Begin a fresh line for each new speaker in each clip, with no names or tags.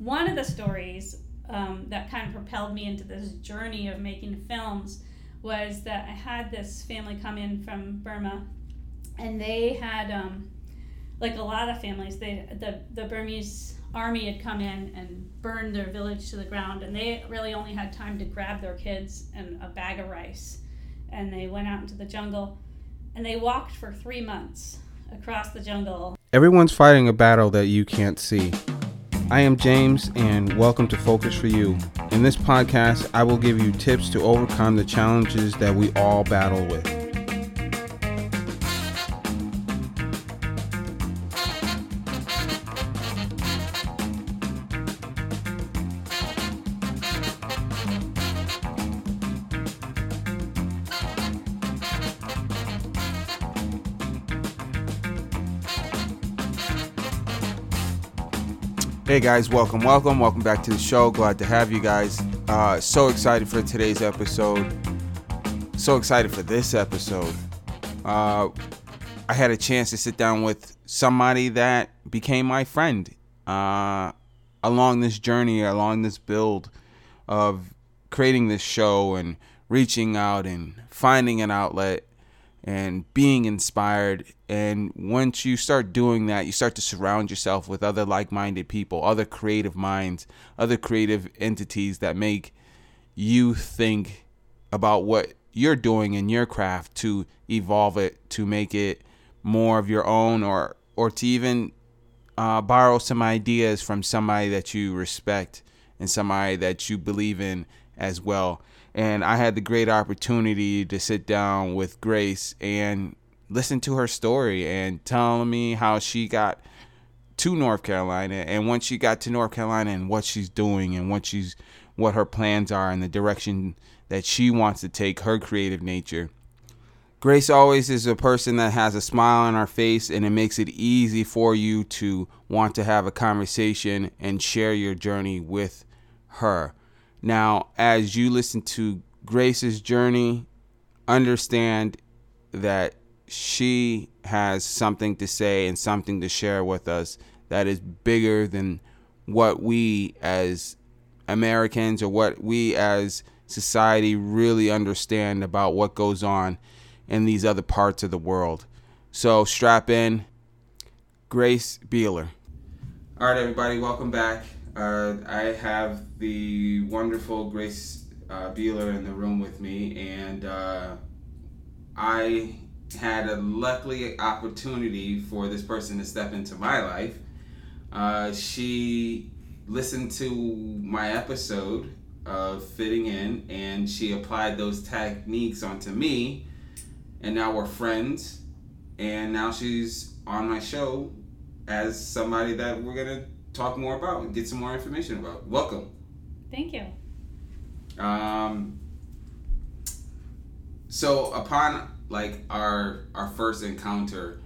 one of the stories um, that kind of propelled me into this journey of making films was that I had this family come in from Burma, and they had um, like a lot of families. They the the Burmese army had come in and burned their village to the ground, and they really only had time to grab their kids and a bag of rice, and they went out into the jungle, and they walked for three months across the jungle.
Everyone's fighting a battle that you can't see. I am James, and welcome to Focus for You. In this podcast, I will give you tips to overcome the challenges that we all battle with. Hey guys, welcome, welcome, welcome back to the show. Glad to have you guys. Uh, so excited for today's episode. So excited for this episode. Uh, I had a chance to sit down with somebody that became my friend uh, along this journey, along this build of creating this show and reaching out and finding an outlet and being inspired. And once you start doing that, you start to surround yourself with other like minded people, other creative minds, other creative entities that make you think about what you're doing in your craft to evolve it, to make it more of your own, or, or to even uh, borrow some ideas from somebody that you respect and somebody that you believe in as well and I had the great opportunity to sit down with Grace and listen to her story and tell me how she got to North Carolina and once she got to North Carolina and what she's doing and what she's what her plans are and the direction that she wants to take her creative nature. Grace always is a person that has a smile on her face and it makes it easy for you to want to have a conversation and share your journey with her. Now, as you listen to Grace's journey, understand that she has something to say and something to share with us that is bigger than what we as Americans or what we as society really understand about what goes on in these other parts of the world. So strap in. Grace Beeler. All right, everybody, welcome back. Uh, I have the wonderful Grace uh, Beeler in the room with me, and uh, I had a lucky opportunity for this person to step into my life. Uh, she listened to my episode of Fitting In, and she applied those techniques onto me, and now we're friends, and now she's on my show as somebody that we're gonna talk more about and get some more information about. Welcome.
Thank you.
Um, so upon like our our first encounter,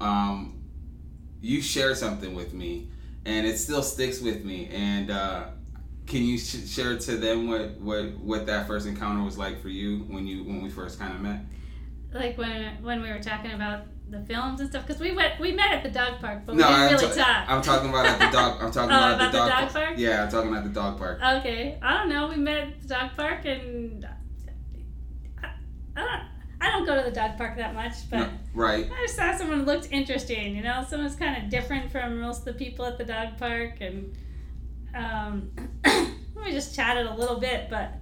um, you shared something with me, and it still sticks with me. And uh, can you sh- share to them what what what that first encounter was like for you when you when we first kind of met?
Like when when we were talking about the films and stuff because we went we met at the dog park, but no, we didn't I'm really ta- talk.
I'm talking about at the dog. I'm talking
oh,
about,
about
the, dog,
the dog park.
Yeah, I'm talking about the dog park.
Okay, I don't know. We met at the dog park, and I, I don't. I don't go to the dog park that much, but no,
right.
I just saw someone looked interesting. You know, someone's kind of different from most of the people at the dog park, and um, we just chatted a little bit. But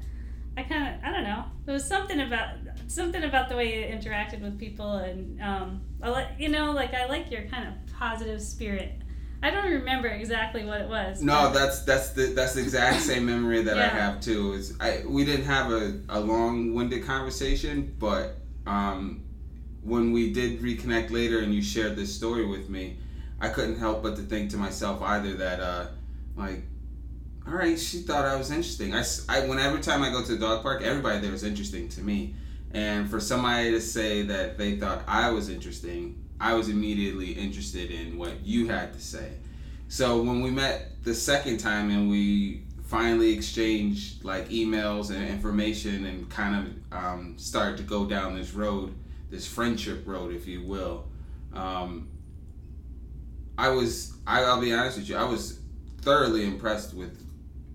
I kind of I don't know. There was something about something about the way you interacted with people, and um, I like you know like I like your kind of positive spirit. I don't remember exactly what it was.
No, that's that's the that's the exact same memory that yeah. I have too. Is I we didn't have a, a long winded conversation, but um, when we did reconnect later and you shared this story with me, I couldn't help but to think to myself either that uh, like all right, she thought I was interesting. I, I when every time I go to the dog park, everybody there is interesting to me. And for somebody to say that they thought I was interesting, I was immediately interested in what you had to say. So when we met the second time and we finally exchanged like emails and information and kind of um, started to go down this road, this friendship road, if you will, um, I was, I, I'll be honest with you, I was thoroughly impressed with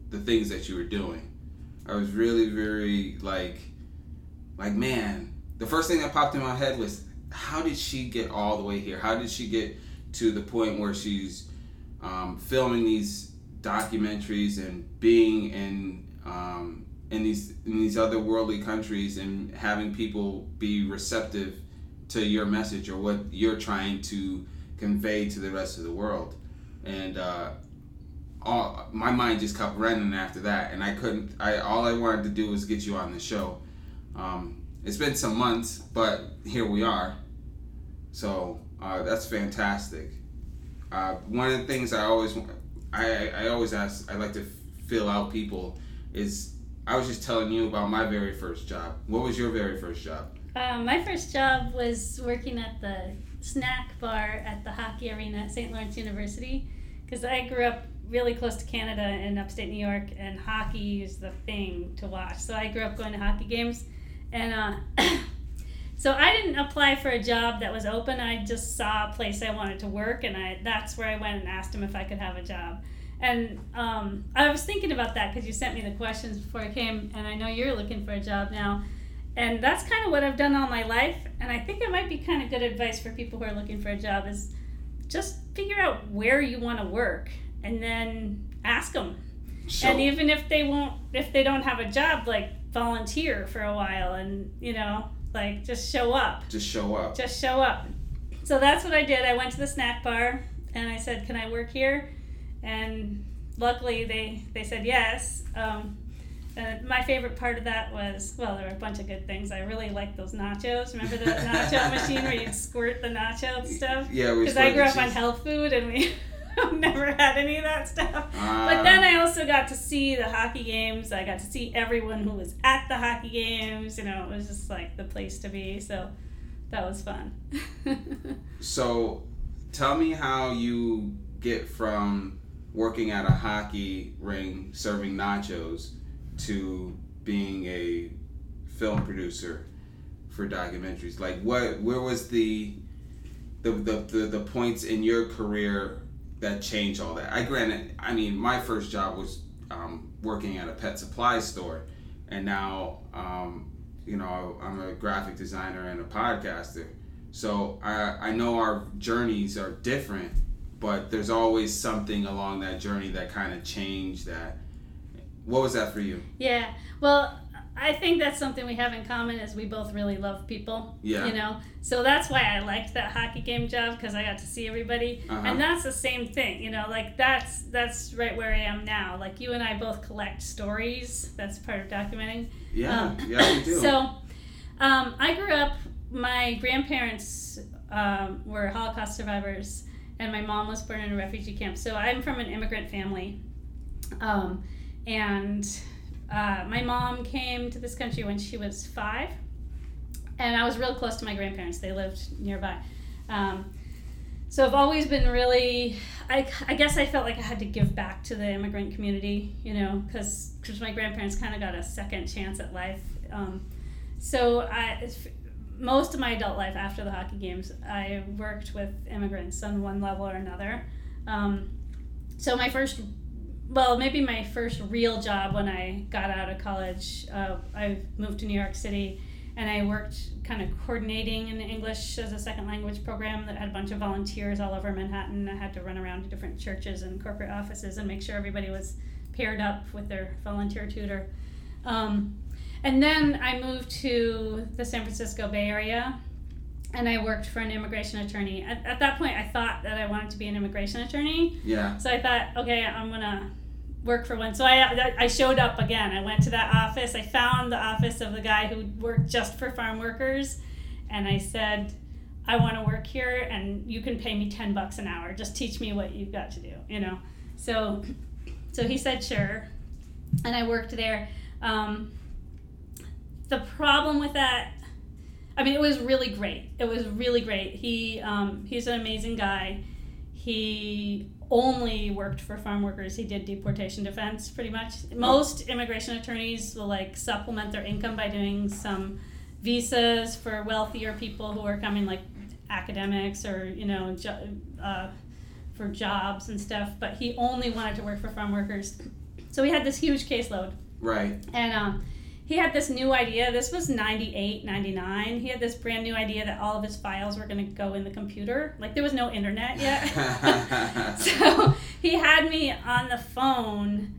the things that you were doing. I was really very like like man, the first thing that popped in my head was how did she get all the way here? How did she get to the point where she's um, filming these documentaries and being in um, in these in these other worldly countries and having people be receptive to your message or what you're trying to convey to the rest of the world and uh, all my mind just kept running after that and i couldn't i all i wanted to do was get you on the show. Um, it's been some months but here we are. So uh, that's fantastic. Uh, one of the things i always i i always ask i like to fill out people is i was just telling you about my very first job. What was your very first job?
Um, my first job was working at the snack bar at the hockey arena at st lawrence university because i grew up really close to Canada in upstate New York, and hockey is the thing to watch. So I grew up going to hockey games, and uh, so I didn't apply for a job that was open. I just saw a place I wanted to work, and I that's where I went and asked him if I could have a job. And um, I was thinking about that because you sent me the questions before I came, and I know you're looking for a job now. And that's kind of what I've done all my life, and I think it might be kind of good advice for people who are looking for a job is just figure out where you want to work and then ask them. So, and even if they won't, if they don't have a job, like volunteer for a while, and you know, like just show up.
Just show up.
Just show up. So that's what I did. I went to the snack bar and I said, "Can I work here?" And luckily, they they said yes. Um, and my favorite part of that was well, there were a bunch of good things. I really liked those nachos. Remember the nacho machine where you'd squirt the nacho stuff?
Yeah,
because I grew up on health food and we I've never had any of that stuff. Uh, but then I also got to see the hockey games. I got to see everyone who was at the hockey games. You know, it was just like the place to be. So that was fun.
so tell me how you get from working at a hockey ring serving nachos to being a film producer for documentaries like what where was the the, the, the, the points in your career that changed all that. I granted, I mean, my first job was um, working at a pet supply store, and now, um, you know, I'm a graphic designer and a podcaster. So I, I know our journeys are different, but there's always something along that journey that kind of changed that. What was that for you?
Yeah. Well, I think that's something we have in common is we both really love people.
Yeah.
You know, so that's why I liked that hockey game job because I got to see everybody, uh-huh. and that's the same thing. You know, like that's that's right where I am now. Like you and I both collect stories. That's part of documenting.
Yeah, um, yeah, we do.
So, um, I grew up. My grandparents um, were Holocaust survivors, and my mom was born in a refugee camp. So I'm from an immigrant family, um, and uh, my mom came to this country when she was five, and I was real close to my grandparents. They lived nearby. Um, so I've always been really, I, I guess I felt like I had to give back to the immigrant community, you know, because my grandparents kind of got a second chance at life. Um, so I, most of my adult life after the hockey games, I worked with immigrants on one level or another. Um, so my first well, maybe my first real job when I got out of college, uh, I moved to New York City and I worked kind of coordinating an English as a second language program that had a bunch of volunteers all over Manhattan. I had to run around to different churches and corporate offices and make sure everybody was paired up with their volunteer tutor. Um, and then I moved to the San Francisco Bay Area and I worked for an immigration attorney. At, at, that point, I thought that I wanted to be an immigration attorney.
Yeah.
So I thought, okay, I'm gonna work for one. So I I showed up again. I went to that office. I found the office of the guy who worked just for farm workers, and I said, I want to work here, and you can pay me ten bucks an hour. Just teach me what you've got to do. You know. So, so he said sure, and I worked there. Um, the problem with that I mean, it was really great. It was really great. He um, he's an amazing guy. He only worked for farm workers. He did deportation defense pretty much. Most immigration attorneys will like supplement their income by doing some visas for wealthier people who are coming, like academics or you know uh, for jobs and stuff, but he only wanted to work for farm workers. So we had this huge caseload.
Right.
And um, he had this new idea. This was 98, 99. He had this brand new idea that all of his files were going to go in the computer. Like there was no internet yet. so he had me on the phone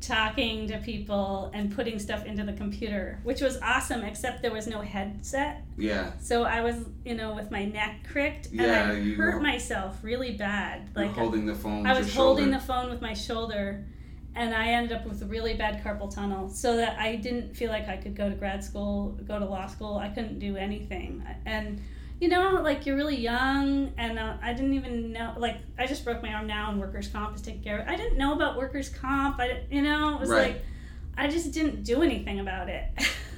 talking to people and putting stuff into the computer, which was awesome, except there was no headset.
Yeah.
So I was, you know, with my neck cricked and
Yeah,
I hurt
were-
myself really bad. Like
holding the phone.
I was holding
shoulder.
the phone with my shoulder and I ended up with a really bad carpal tunnel so that I didn't feel like I could go to grad school, go to law school. I couldn't do anything. And you know, like you're really young and uh, I didn't even know like I just broke my arm now and workers comp is taken care of. I didn't know about workers comp. I you know, it was
Right.
like I just didn't do anything about it.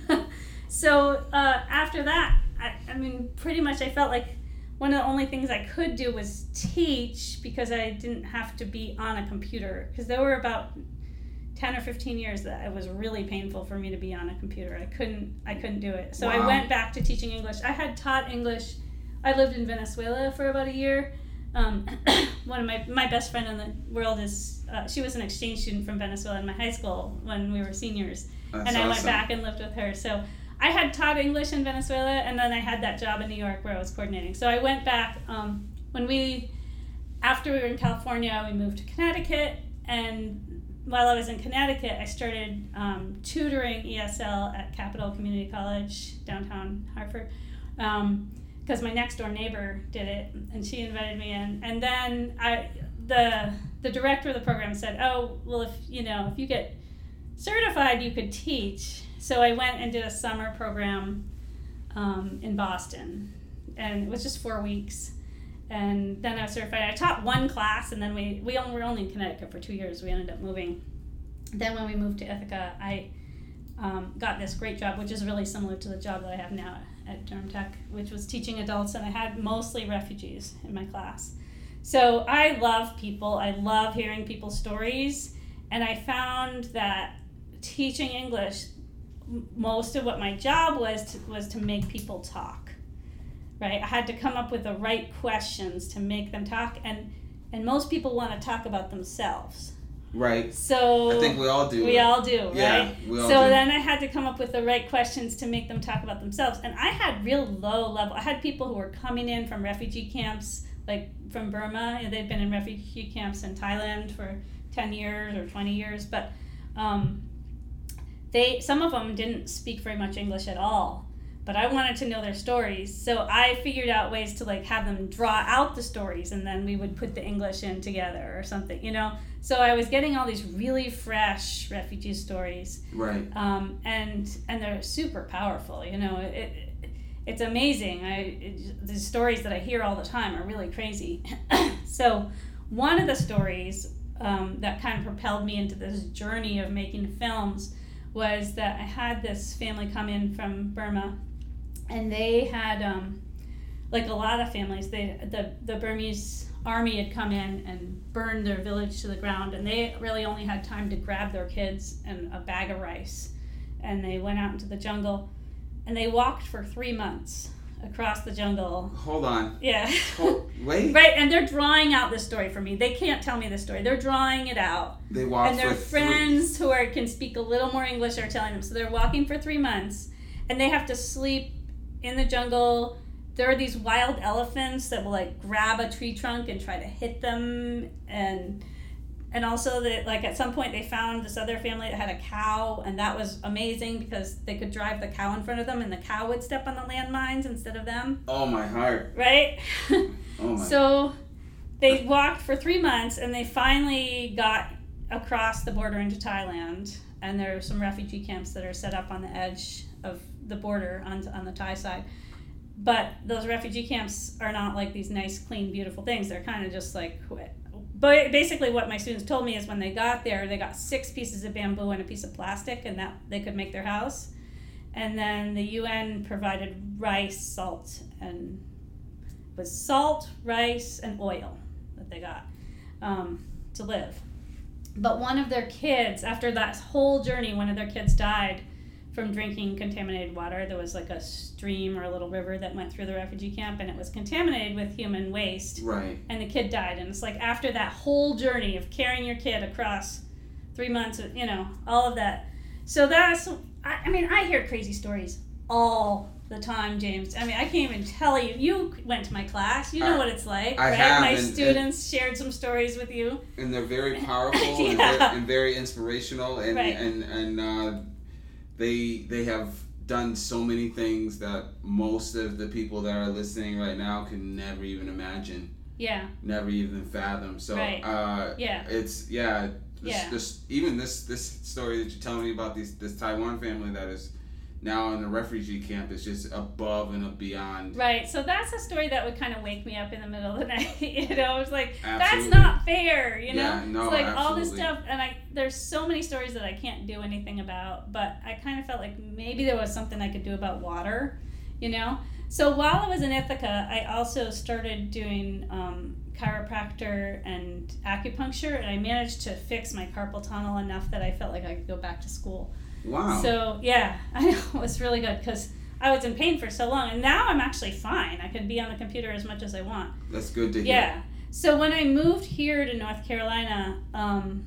so uh, after that, I, I mean, pretty much I felt like one of the only things I could do was teach because I didn't have to be on a computer. Because there were about 10 or 15 years that it was really painful for me to be on a computer. I couldn't I couldn't do it. So I went back to teaching English. I had taught English. I lived in Venezuela for about a year. Um, one of my my best friend in the world is uh, she was an exchange student from Venezuela in my high school when we were seniors
That's
and I went back and lived with her. So I had taught English in Venezuela, and then I had that job in New York where I was coordinating. So I went back um, when we, after we were in California, we moved to Connecticut, and while I was in Connecticut, I started um, tutoring ESL at Capital Community College downtown Hartford. because my next door neighbor did it, and she invited me in. And then I, the the director of the program said, "Oh, well, if you know, if you get certified, you could teach." So I went and did a summer program um, in Boston, and it was just four weeks. And then I was certified. I taught one class, and then we we only, were only in Connecticut for two years. We ended up moving. Then when we moved to Ithaca, I um, got this great job, which is really similar to the job that I have now at Durham Tech, which was teaching adults, and I had mostly refugees in my class. So I love people. I love hearing people's stories, and I found that teaching English, most of what my job was to, was to make people talk. Right, I had to come up with the right questions to make them talk, and and most people want to talk about themselves.
Right.
So
I think we all do.
we all do,
Yeah,
right?
we all
so
do.
then I had to come up with the right questions to make them talk about themselves. And I had real low level. I had people who were coming in from refugee camps, like from Burma. and They'd been in refugee camps in Thailand for 10 years or 20 years. But um, they some of them didn't speak very much English at all. But I wanted to know their stories. So I figured out ways to like have them draw out the stories and then we would put the English in together or something, you know? So I was getting all these really fresh refugee stories,
Right.
um, and and they're super powerful. You know, it, it it's amazing. I it, the stories that I hear all the time are really crazy. so one of the stories um, that kind of propelled me into this journey of making films was that I had this family come in from Burma, and they had um, like a lot of families. They the the Burmese army had come in and burned their village to the ground, and they really only had time to grab their kids and a bag of rice, and they went out into the jungle, and they walked for three months across the jungle.
Hold on.
Yeah.
Hold, wait.
Right, and they're drawing out this story for me. They can't tell me the story. They're drawing it out
They walked
and their
for three-
friends who are can speak a little more English are telling them. So they're walking for three months, and they have to sleep in the jungle. There are these wild elephants that will like grab a tree trunk and try to hit them, and and also that like at some point they found this other family that had a cow, and that was amazing because they could drive the cow in front of them, and the cow would step on the landmines instead of them,
Oh my heart.
right?
Oh my.
So they walked for three months and they finally got across the border into Thailand. And there are some refugee camps that are set up on the edge of the border on, on the Thai side. But those refugee camps are not like these nice, clean, beautiful things. They're kind of just like. But basically, what my students told me is when they got there, they got six pieces of bamboo and a piece of plastic, and that they could make their house. And then the UN provided rice, salt, and was salt, rice, and oil that they got um, to live. But one of their kids, after that whole journey, one of their kids died from drinking contaminated water. There was like a stream or a little river that went through the refugee camp, and it was contaminated with human waste.
Right.
And the kid died. And it's like after that whole journey of carrying your kid across three months, of, you know, all of that. So that's, I, I mean, I hear crazy stories all the time, James. I mean, I can't even tell you. You went to my class. You know
I-
what it's like,
I
right?
have,
my
and- and-
students shared some stories with you.
and they're very powerful and, very, and very inspirational and
Right.
and and uh, they they have done so many things that most of the people that are listening right now can never even imagine
Yeah,
never even fathom so
Right.
uh,
yeah,
it's yeah this,
Yeah.
this even this this story that you're telling me about this this Taiwan family that is now in the refugee camp is just above and beyond
right. So that's a story that would kind of wake me up in the middle of the night. you know, it's like
Absolutely.
that's not fair. You know,
Yeah, no,
it's like all this stuff, and I there's so many stories that I can't do anything about. But I kind of felt like maybe there was something I could do about water. You know, so while I was in Ithaca, I also started doing. Um, chiropractor and acupuncture and I managed to fix my carpal tunnel enough that I felt like I could go back to school.
Wow
So yeah, I know it was really good because I was in pain for so long, and now I'm actually fine. I can be on the computer as much as I want.
that's good to hear
Yeah. So when I moved here to North Carolina, um,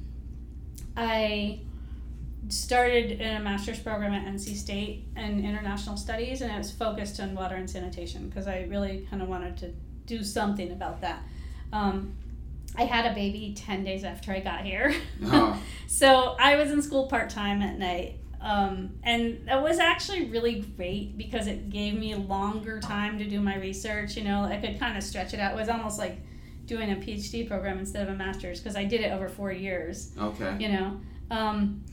I started in a master's program at NC State in international studies, and it was focused on water and sanitation because I really kind of wanted to do something about that. Um, I had a baby 10 days after I got here.
Oh.
So I was in school part time at night. Um, and that was actually really great because it gave me longer time to do my research. You know, I could kind of stretch it out. It was almost like doing a PhD program instead of a master's because I did it over four years
okay
you know. Um,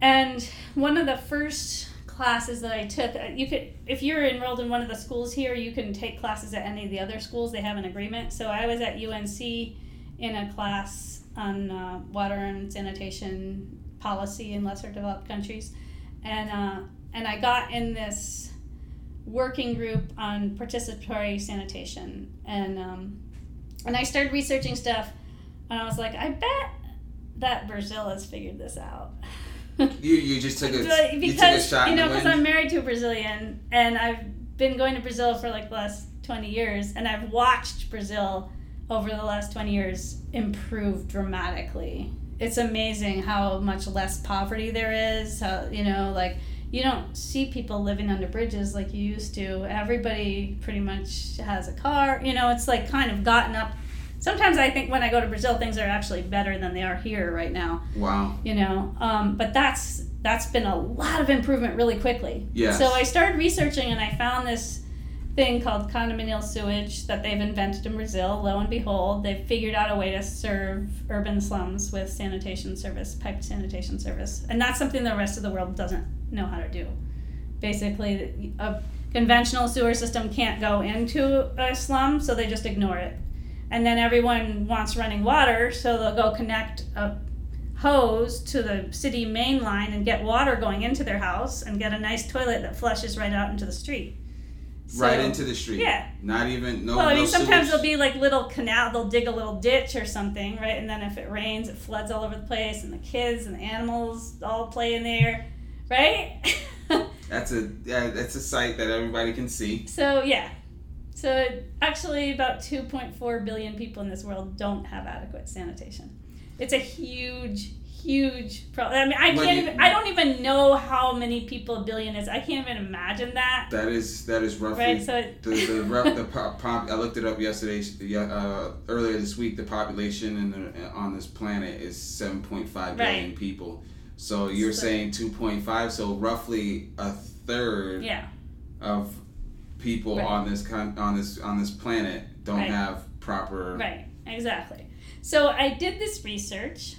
and one of the first classes that I took, uh, you could, if you're enrolled in one of the schools here, you can take classes at any of the other schools. They have an agreement. So I was at UNC in a class on uh, water and sanitation policy in lesser developed countries, and uh, and I got in this working group on participatory sanitation, and um, and I started researching stuff, and I was like, I bet that Brazil has figured this out.
you you just took a
But
you took a shot
you know, because I'm married to a Brazilian, and I've been going to Brazil for like the last 20 years, and I've watched Brazil over the last 20 years improve dramatically. It's amazing how much less poverty there is. How you know, like you don't see people living under bridges like you used to. Everybody pretty much has a car. You know, it's like kind of gotten up. Sometimes I think when I go to Brazil, things are actually better than they are here right now
wow
you know um, but that's that's been a lot of improvement really quickly
Yes.
so i started researching and i found this thing called condominial sewage that they've invented in brazil. Lo and behold they've figured out a way to serve urban slums with sanitation service piped sanitation service. And that's something the rest of the world doesn't know how to do. Basically a conventional sewer system can't go into a slum so they just ignore it. And then everyone wants running water so they'll go connect a hose to the city main line and get water going into their house and get a nice toilet that flushes right out into the street
right into the street
yeah
not even no
well, I
no
mean, sometimes
sewage.
there'll be like little canal. They'll dig a little ditch or something, right? And then if it rains, it floods all over the place, and the kids and the animals all play in there, right?
That's a yeah, that's a sight that everybody can see.
so yeah, so actually, about 2.4 billion people in this world don't have adequate sanitation. It's a huge, huge problem. I mean, I can't
you-
even. I don't even know how many people a billion is. I can't even imagine that.
That is that is roughly
Right. So it,
the the, rep, the pop, pop, I looked it up yesterday. yeah, Uh, earlier this week, the population in the, on this planet is seven point five billion
Right.
people. So you're
So-
saying two point five. So roughly a third
yeah.
of people
Right.
on this con- on this on this planet don't have proper.
Right, exactly. So I did this research.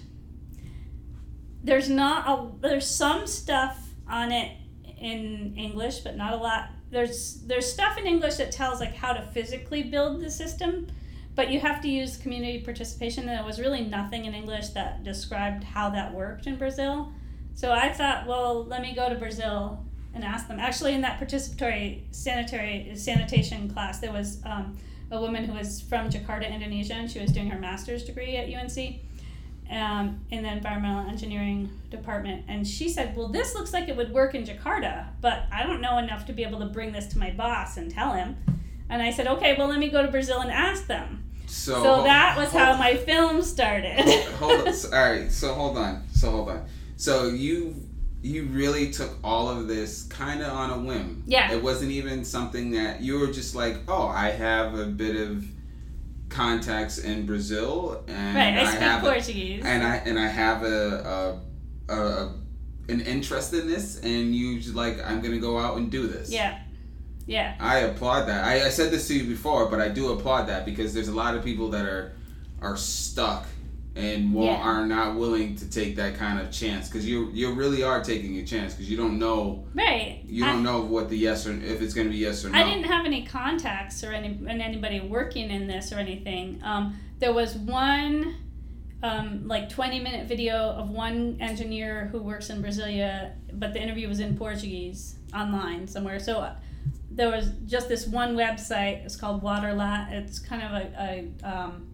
There's not a there's some stuff on it in English, but not a lot. There's there's stuff in English that tells like how to physically build the system, but you have to use community participation. And there was really nothing in English that described how that worked in Brazil. So I thought, well, let me go to Brazil and ask them. Actually, in that participatory sanitary sanitation class, there was um, a woman who was from Jakarta, Indonesia, and she was doing her master's degree at UNC. Um, in the environmental engineering department, and she said, "Well, this looks like it would work in Jakarta, but I don't know enough to be able to bring this to my boss and tell him." And I said, "Okay, well, let me go to Brazil and ask them."
So,
So that was
hold-
how my film started.
hold on. So, all right. So hold on. So hold on. So you you really took all of this kind of on a whim.
Yeah.
It wasn't even something that you were just like, oh, I have a bit of contacts in Brazil, and
right, I
I
speak
have a, and I and I have a, a, a an interest in this, and you like, I'm gonna go out and do this.
yeah, yeah,
I applaud that. I, I said this to you before, but I do applaud that because there's a lot of people that are are stuck and won't,
Yeah.
are not willing to take that kind of chance because you you really are taking a chance because you don't know
right.
you don't know what the yes or if it's going to be yes or no.
I didn't have any contacts or any and anybody working in this or anything. Um, there was one um, like 20 minute video of one engineer who works in Brasilia, but the interview was in Portuguese online somewhere. So uh, there was just this one website. It's called Waterlat. It's kind of a, a, um,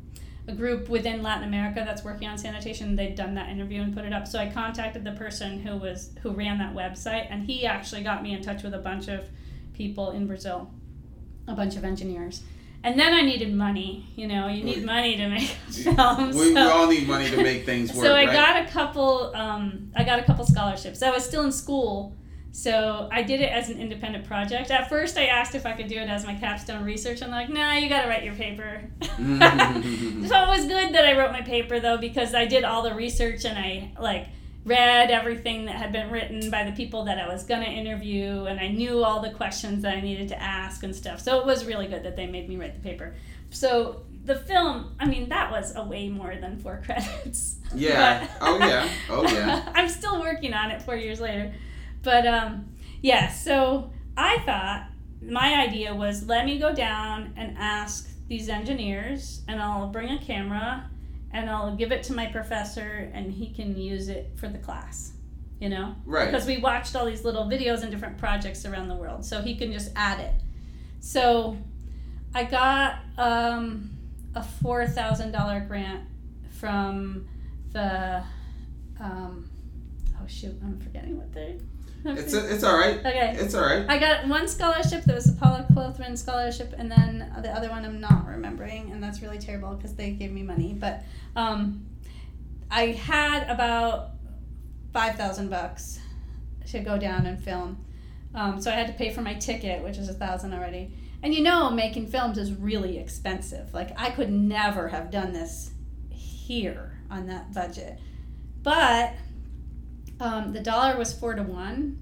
a group within Latin America that's working on sanitation. They'd done that interview and put it up. So I contacted the person who was who ran that website, and he actually got me in touch with a bunch of people in Brazil, a bunch of engineers. And then I needed money. You know, you need money to make films.
we, we all need money to make things work.
so I
right?
got a couple. Um, I got a couple scholarships. I was still in school, so I did it as an independent project. At first, I asked if I could do it as my capstone research. I'm like, nah, you got to write your paper.
Mm-hmm.
so it was good that I wrote my paper though, because I did all the research and I like read everything that had been written by the people that I was gonna interview, and I knew all the questions that I needed to ask and stuff. So it was really good that they made me write the paper. So the film, I mean, that was a way more than four credits.
Yeah. Oh, yeah. Oh, yeah.
I'm still working on it four years later. But um, yeah, so I thought my idea was let me go down and ask these engineers, and I'll bring a camera and I'll give it to my professor, and he can use it for the class. You know?
Right.
because we watched all these little videos and different projects around the world so he can just add it so i got um, a $4000 grant from the um, oh shoot i'm forgetting what they
It's it's all right.
okay
It's all right.
I got one scholarship that was the Paula Clothman scholarship, and then the other one I'm not remembering, and that's really terrible because they gave me money. But um, I had about five thousand bucks to go down and film, um, so I had to pay for my ticket, which is a thousand already. And you know, making films is really expensive. Like I could never have done this here on that budget, but um, the dollar was four to one.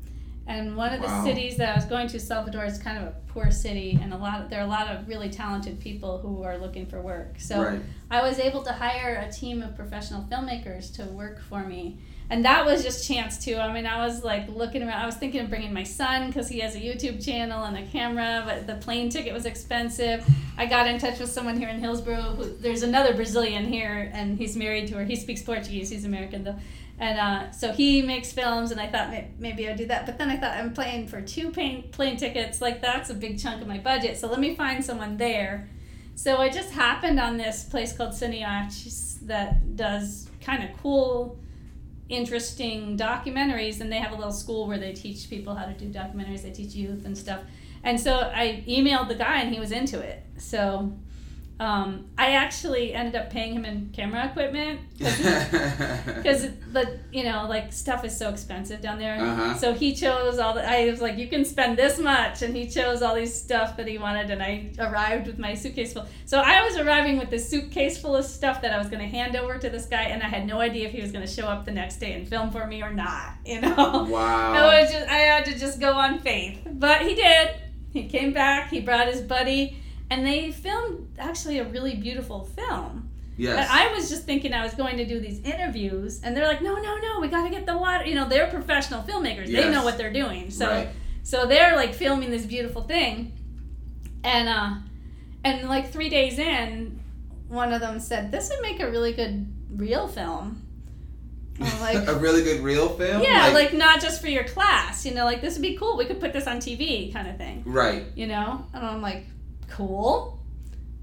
And one of the
Wow.
cities that I was going to, Salvador, is kind of a poor city, and a lot of, there are a lot of really talented people who are looking for work. So
right.
I was able to hire a team of professional filmmakers to work for me. And that was just chance too. I mean, I was like looking around. I was thinking of bringing my son because he has a YouTube channel and a camera, but the plane ticket was expensive. I got in touch with someone here in Hillsborough. Who, there's another Brazilian here, and he's married to her. He speaks Portuguese. He's American though. And uh, so he makes films, and I thought may- maybe I'd do that. But then I thought I'm paying for two plane, plane tickets. Like, that's a big chunk of my budget. So let me find someone there. So I just happened on this place called Cineachis that does kind of cool, interesting documentaries. And they have a little school where they teach people how to do documentaries, they teach youth and stuff. And so I emailed the guy, and he was into it. So um, I actually ended up paying him in camera equipment because the you know like stuff is so expensive down there.
Uh-huh.
So he chose all the. I was like, you can spend this much, and he chose all these stuff that he wanted, and I arrived with my suitcase full. So I was arriving with this suitcase full of stuff that I was going to hand over to this guy, and I had no idea if he was going to show up the next day and film for me or not. You know.
wow.
I was just I had to just go on faith. But he did. He came back, he brought his buddy, and they filmed actually a really beautiful film.
yes.
But I was just thinking I was going to do these interviews and they're like, No, no, no, we gotta get the water you know, they're professional filmmakers. They know what they're doing. So
right.
so they're like filming this beautiful thing. And uh and like three days in, one of them said, This would make a really good real film. Like
a really good real film.
yeah, like, not just for your class, you know, like this would be cool. We could put this on TV, kind of thing,
right.
you know. And I'm like, cool.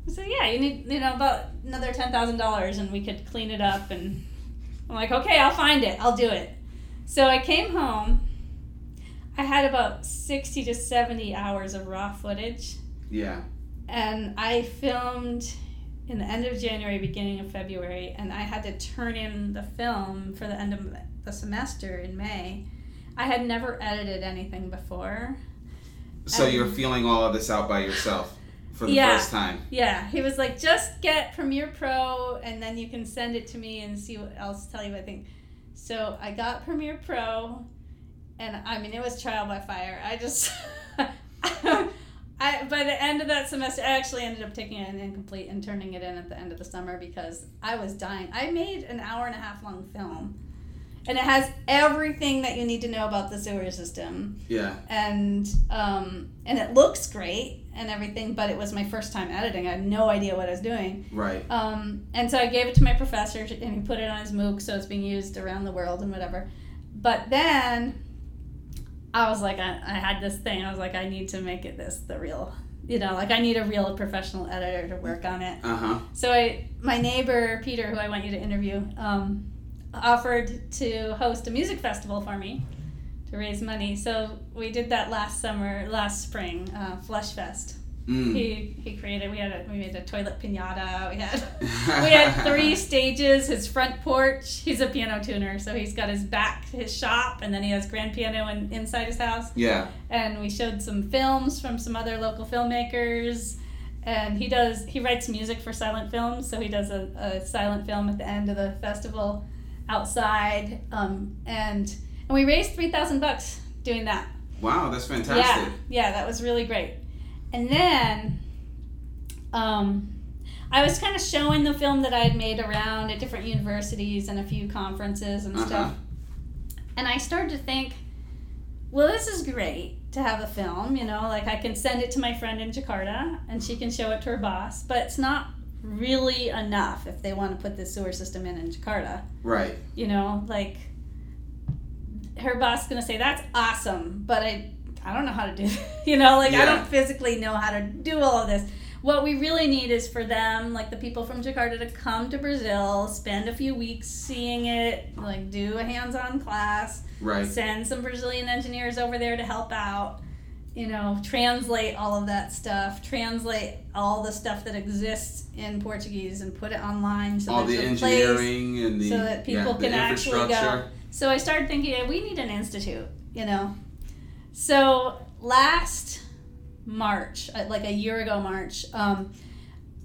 So yeah, you need you know about another ten thousand dollars, and we could clean it up and I'm like, okay, I'll find it. I'll do it. So I came home. I had about 60 to 70 hours of raw footage.
Yeah.
And I filmed in the end of January, beginning of February, and I had to turn in the film for the end of the semester in May. I had never edited anything before.
So
Um,
you're feeling all of this out by yourself for the
Yeah.
first time.
Yeah, he was like, just get Premiere Pro and then you can send it to me and see what else tell you what I think. So I got Premiere Pro and I mean, it was trial by fire. I just, I, by the end of that semester, I actually ended up taking it incomplete and turning it in at the end of the summer because I was dying. I made an hour and a half long film and it has everything that you need to know about the sewer system
Yeah.
and um, and it looks great and everything, but it was my first time editing. I had no idea what I was doing.
Right.
Um, and so I gave it to my professor, and he put it on his MOOC, so it's being used around the world and whatever. But then I was like, I, I had this thing. I was like, I need to make it this the real, you know, like I need a real professional editor to work on it.
Uh huh.
So I, my neighbor Peter, who I want you to interview, um, offered to host a music festival for me to raise money. So we did that last summer, last spring, uh, Flush Fest.
Mm.
He he created. We had a, we made a toilet pinata. We had we had three stages. His front porch. He's a piano tuner, so he's got his back his shop, and then he has grand piano in, inside his house
Yeah.
and we showed some films from some other local filmmakers and he does he writes music for silent films so he does a, a silent film at the end of the festival outside um, and and we raised 3000 bucks doing that
Wow, that's
yeah
fantastic.
yeah that was really great and then um, i was kind of showing the film that i had made around at different universities and a few conferences and
Uh-huh.
stuff and I started to think, well, this is great to have a film, you know, like I can send it to my friend in Jakarta and she can show it to her boss, but it's not really enough if they want to put the sewer system in in Jakarta,
Right.
you know, like her boss is going to say that's awesome, but I I don't know how to do it. you know, like I don't physically know how to do all of this. What we really need is for them, like the people from Jakarta, to come to Brazil, spend a few weeks seeing it, like do a hands-on class,
Right.
send some Brazilian engineers over there to help out, you know, translate all of that stuff, translate all the stuff that exists in Portuguese and put it online so
All the
a place
engineering and the
so that
yeah,
people
the
can actually go. So I started thinking, yeah, we need an institute, you know. So last March, uh, like a year ago March, um,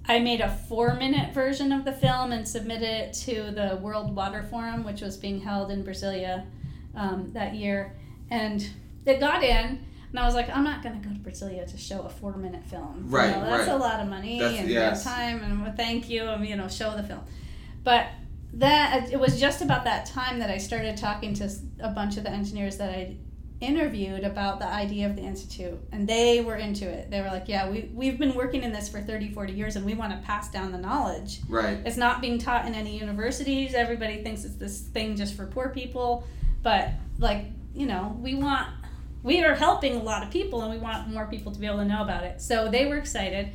I made a four minute version of the film and submitted it to the World Water Forum, which was being held in Brasilia um, that year. And it got in, and I was like, I'm not going to go to Brasilia to show a four minute film. You
Right,
know, that's
right.
a lot of money
That's-
and
yes.
time, and well, thank you, and you know, show the film. But that uh, it was just about that time that I started talking to a bunch of the engineers that I interviewed about the idea of the institute and they were into it they were like yeah we, we've been working in this for 30 40 years and we want to pass down the knowledge
Right.
it's not being taught in any universities everybody thinks it's this thing just for poor people but like you know we want we are helping a lot of people and we want more people to be able to know about it so they were excited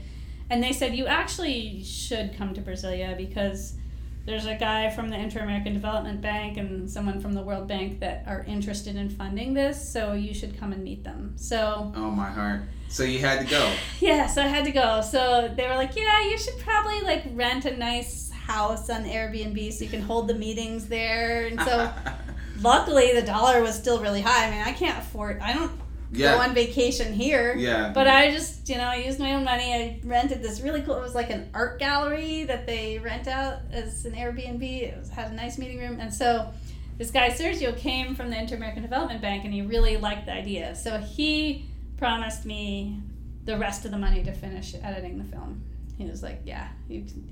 and they said you actually should come to brasilia because there's a guy from the Inter-American Development Bank and someone from the World Bank that are interested in funding this, so you should come and meet them. So
Oh my heart. So you had to go.
yeah, so I had to go. So they were like, yeah, you should probably like rent a nice house on Airbnb so you can hold the meetings there. And so luckily the dollar was still really high. I mean, I can't afford. I don't go on vacation here.
Yeah.
But I just, you know, I used my own money. I rented this really cool. It was like an art gallery that they rent out as an Airbnb. It was, had a nice meeting room, and so this guy Sergio came from the Inter American Development Bank, and he really liked the idea. So he promised me the rest of the money to finish editing the film. He was like, "Yeah, you can."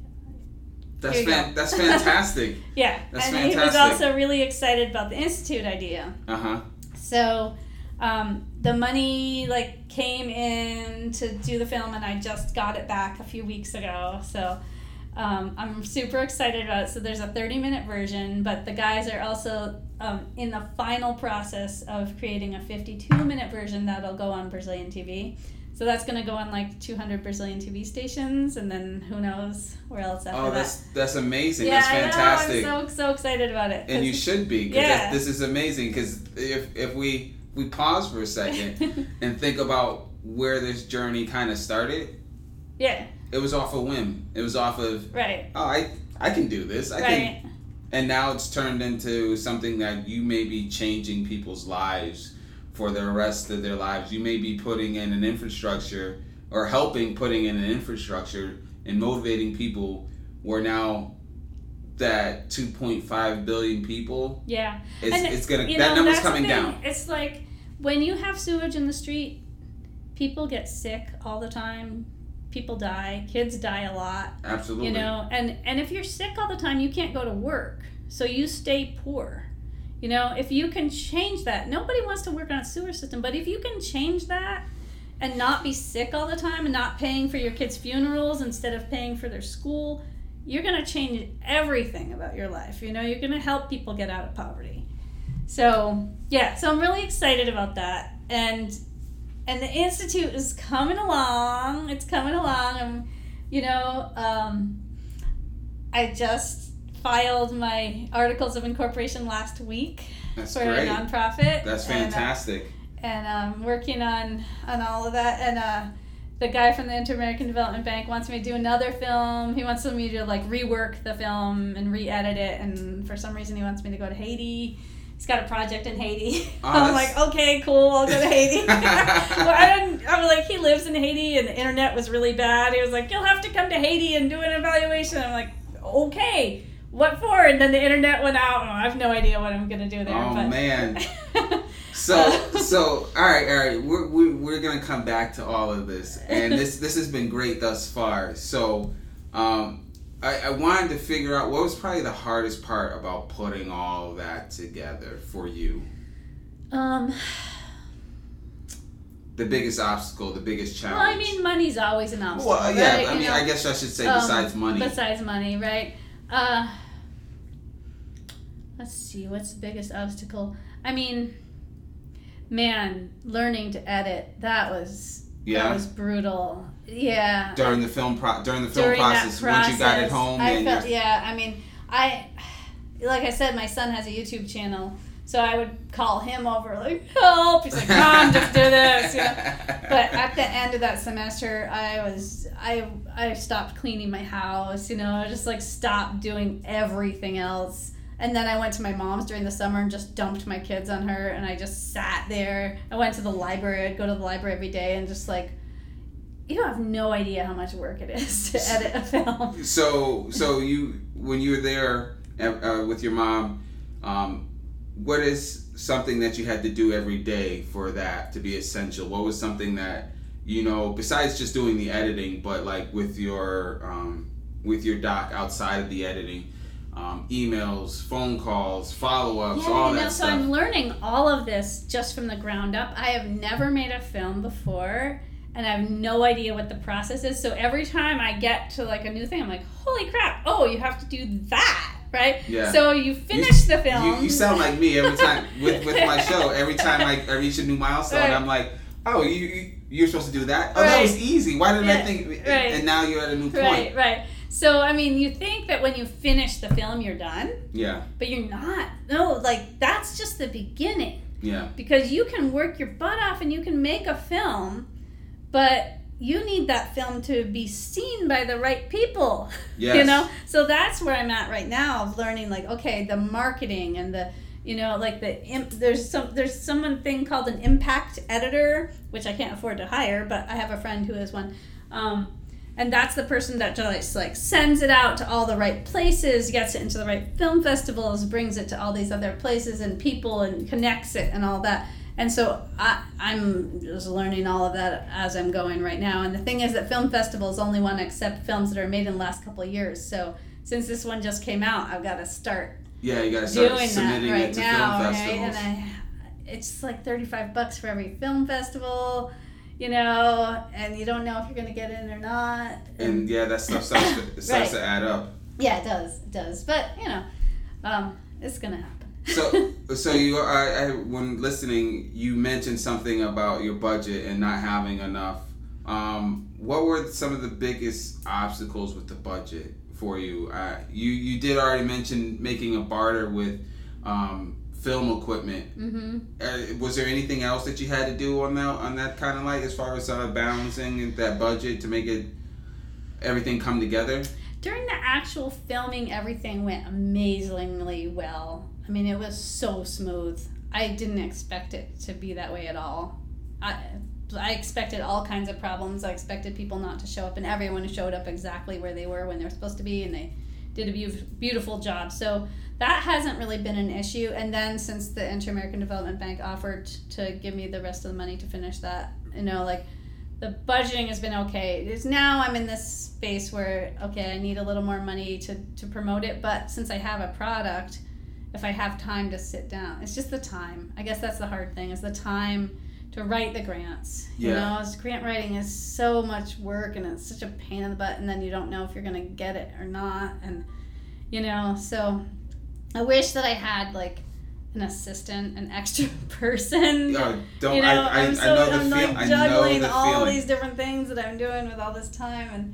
That's fan- that's fantastic.
Yeah,
That's
and he was also really excited about the institute idea.
Uh huh.
So um, the money like came in to do the film, and I just got it back a few weeks ago. So um, I'm super excited about it. So there's a 30 minute version, but the guys are also um, in the final process of creating a 52 minute version that'll go on Brazilian TV. So that's gonna go on like 200 Brazilian TV stations, and then who knows where else after that.
Oh,
that.
that's that's amazing.
yeah,
that's fantastic.
I know. I'm so so excited about it.
and you should be because
Yeah.
this is amazing. Because if if we we pause for a second and think about where this journey kind of started,
yeah,
it was off a whim. It was off of
right,
oh I I can do this. I can
right,
and now it's turned into something that you may be changing people's lives for the rest of their lives. You may be putting in an infrastructure or helping putting in an infrastructure and motivating people where now that 2.5 billion people
yeah.
it's,
And,
it's gonna that
know,
number's coming down
It's like when you have sewage in the street, people get sick all the time. People die. Kids die a lot.
absolutely
You know, and and if you're sick all the time, you can't go to work, so you stay poor. You know, if you can change that, nobody wants to work on a sewer system, but if you can change that and not be sick all the time and not paying for your kids' funerals instead of paying for their school, you're going to change everything about your life. You know, you're going to help people get out of poverty. So, yeah, so I'm really excited about that. And and the institute is coming along. It's coming along. And you know, um, I just filed my articles of incorporation last week
that's
for
great
a nonprofit.
that's
and, uh,
fantastic
and I'm working on on all of that. And uh, the guy from the Inter American Development Bank wants me to do another film. He wants me to like rework the film and re-edit it. And for some reason, he wants me to go to Haiti. He's got a project in Haiti.
Oh,
I'm like, okay, cool, I'll go to Haiti. well, I didn't. I was like, he lives in Haiti, and the internet was really bad. He was like, you'll have to come to Haiti and do an evaluation. I'm like, okay. What for? And then the internet went out. and I have no idea what I'm gonna do there.
oh
but
man So, so all right, all right. We're, we're, we're gonna come back to all of this, and this this has been great thus far. So, um, I, I wanted to figure out what was probably the hardest part about putting all that together for you.
um.
The biggest obstacle, the biggest challenge.
Well, I mean, money's always an obstacle.
well, yeah.
right?
I
You
mean,
know,
I guess I should say
um,
besides money.
Besides money, right? Uh, let's see. What's the biggest obstacle? I mean, man, learning to edit that was that was brutal. Yeah.
During the film pro- during the film
During that
process, once you got it home,
I felt yeah. I mean, I like I said, my son has a YouTube channel, so I would call him over like, help. He's like, Mom, just do this. You know? but at the end of that semester i was i i stopped cleaning my house you know i just like stopped doing everything else and then i went to my mom's during the summer and just dumped my kids on her and i just sat there. I went to the library. I'd go to the library every day and just like you have no idea how much work it is to edit a film.
So, so you when you were there uh, with your mom, um, what is something that you had to do every day for that to be essential? What was something that you know besides just doing the editing, but like with your um, with your doc outside of the editing, um, emails, phone calls, follow ups,
yeah,
all
you know,
that
so
stuff.
I'm learning all of this just from the ground up. I have never made a film before, and I have no idea what the process is. So every time I get to like a new thing, I'm like, "Holy crap! Oh, you have to do that, right?"
Yeah.
So you finish the film.
You, you sound like me every time with, with my show. Every time I, I reach a new milestone,
Right.
I'm like, oh, you, you you're supposed to do that. Oh, that was easy. Why didn't I think?
right.
And now you're at a new point.
Right, right. So I mean, you think that when you finish the film, you're done,
Yeah,
but you're not. No, like that's just the beginning.
yeah,
because you can work your butt off and you can make a film, but you need that film to be seen by the right people.
yes.
You know? So that's where I'm at right now of learning like okay, the marketing and the you know like the imp, there's some there's some thing called an impact editor which I can't afford to hire, but I have a friend who is one. Um, and that's the person that just like sends it out to all the right places, gets it into the right film festivals, brings it to all these other places and people, and connects it and all that. And so I, I'm just learning all of that as I'm going right now. And the thing is that film festivals only want to accept films that are made in the last couple of years. So since this one just came out, I've got to start
Yeah, you gotta start
doing that
submitting
right
it to
now,
film
right?
festivals.
And I, it's like thirty-five bucks for every film festival, you know, and you don't know if you're gonna get in or not.
And yeah, that stuff starts to, it starts
Right.
to add up.
yeah, it does, it does. But you know, um, it's gonna happen.
So, so you, I, I, when listening, you mentioned something about your budget and not having enough Um, what were some of the biggest obstacles with the budget for you? Uh, you you did already mention making a barter with um, film equipment.
Mm-hmm.
Uh, was there anything else that you had to do on that on that kind of like as far as uh, balancing that budget to make it everything come together?
During the actual filming, everything went amazingly well. I mean, it was so smooth. I didn't expect it to be that way at all. I, I expected all kinds of problems. I expected people not to show up, and everyone showed up exactly where they were when they were supposed to be, and they did a beau- beautiful job. So that hasn't really been an issue. And then since the Inter American Development Bank offered to give me the rest of the money to finish that, you know, like the budgeting has been okay. It's now I'm in this space where okay, I need a little more money to to promote it, but since I have a product, if I have time to sit down, it's just the time. I guess that's the hard thing is the time to write the grants. You know, it's- grant writing is so much work and it's such a pain in the butt, and then you don't know if you're gonna get it or not, and you know, so I wish that I had like an assistant, an extra person.
Uh, don't
you know,
I, I,
am so
I know the
I'm
feel,
like
I know
juggling all these different things that I'm doing with all this time, and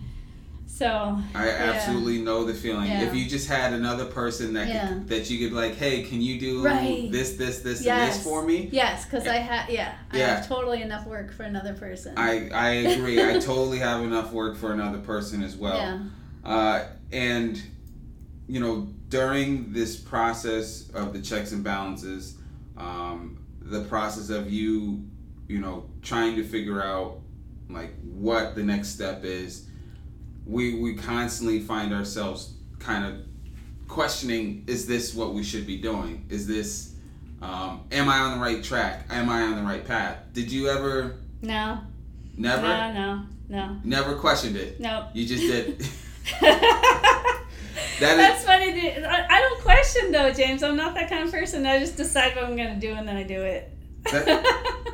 so
I absolutely know the feeling.
Yeah.
If you just had another person that
Yeah.
could, that you could like, hey, can you do
Right.
this, this, this, and
Yes.
this for me?
yes, because I have yeah, I have totally enough work for another person.
I I agree. I totally have enough work for another person as well.
yeah,
Uh, and you know, during this process of the checks and balances, um, the process of you, you know, trying to figure out like what the next step is, we we constantly find ourselves kind of questioning: Is this what we should be doing? Is this um, am I on the right track? Am I on the right path? Did you ever
no,
never
no, no, no,
never questioned it?
no.
You just did. is-
That's funny. I I don't question though, James. I'm not that kind of person. I just decide what I'm gonna do and then I do it.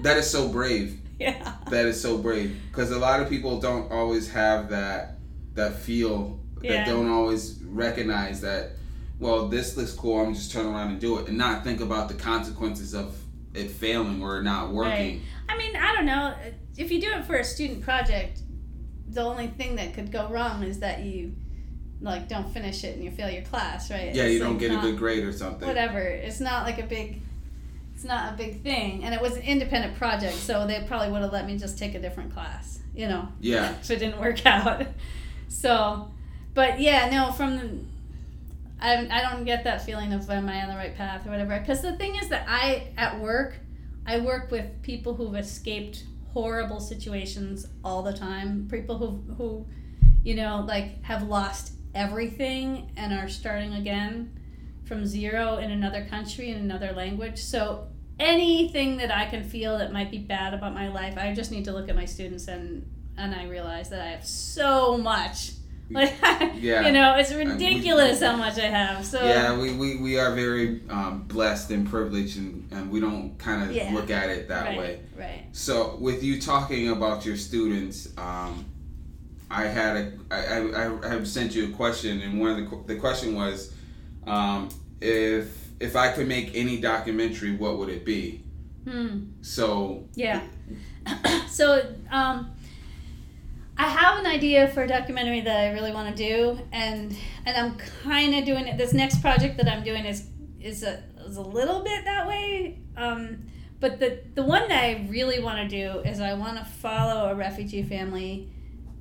that is so brave.
yeah.
That is so brave because a lot of people don't always have that that feel that don't always recognize that. Well, this looks cool. I'm just turn around and do it, and not think about the consequences of it failing or not working.
I mean, I don't know. If you do it for a student project, the only thing that could go wrong is that you like don't finish it and you fail your class, right?
Yeah,
It's,
you don't
like,
get a good grade or something.
Whatever. It's not like a big. It's not a big thing, and it was an independent project, so they probably would have let me just take a different class, you know,
Yeah,
if it didn't work out. So, but yeah, no, from the. I, I don't get that feeling of am I on the right path or whatever. Because the thing is that I, at work, I work with people who've escaped horrible situations all the time. People who, who you know, like have lost everything and are starting again from zero in another country in another language. So anything that I can feel that might be bad about my life, I just need to look at my students and and I realize that I have so much. Like,
Yeah.
you know, it's ridiculous how much I have. So
yeah. We, we, we are very um, blessed and privileged, and, and we don't kind of
Yeah.
look at it that
right,
way.
right.
So, with you talking about your students, um, I had a I, I, I have sent you a question, and one of the the question was, um, if if I could make any documentary, what would it be?
Hmm.
So,
Yeah. so um, I have an idea for a documentary that I really want to do, and and I'm kind of doing it. This next project that I'm doing is is a is a little bit that way. Um, but the the one that I really want to do is I want to follow a refugee family,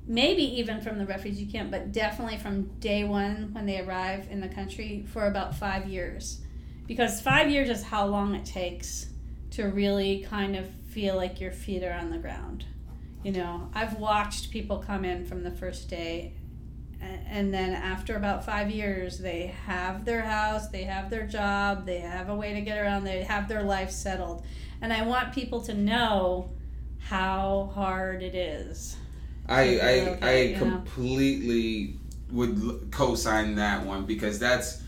maybe even from the refugee camp, but definitely from day one when they arrive in the country for about five years, because five years is how long it takes to really kind of feel like your feet are on the ground. You know, I've watched people come in from the first day, and then after about five years, they have their house, they have their job, they have a way to get around, they have their life settled. And I want people to know how hard it is.
I I,
okay,
I completely would co-sign that one because that's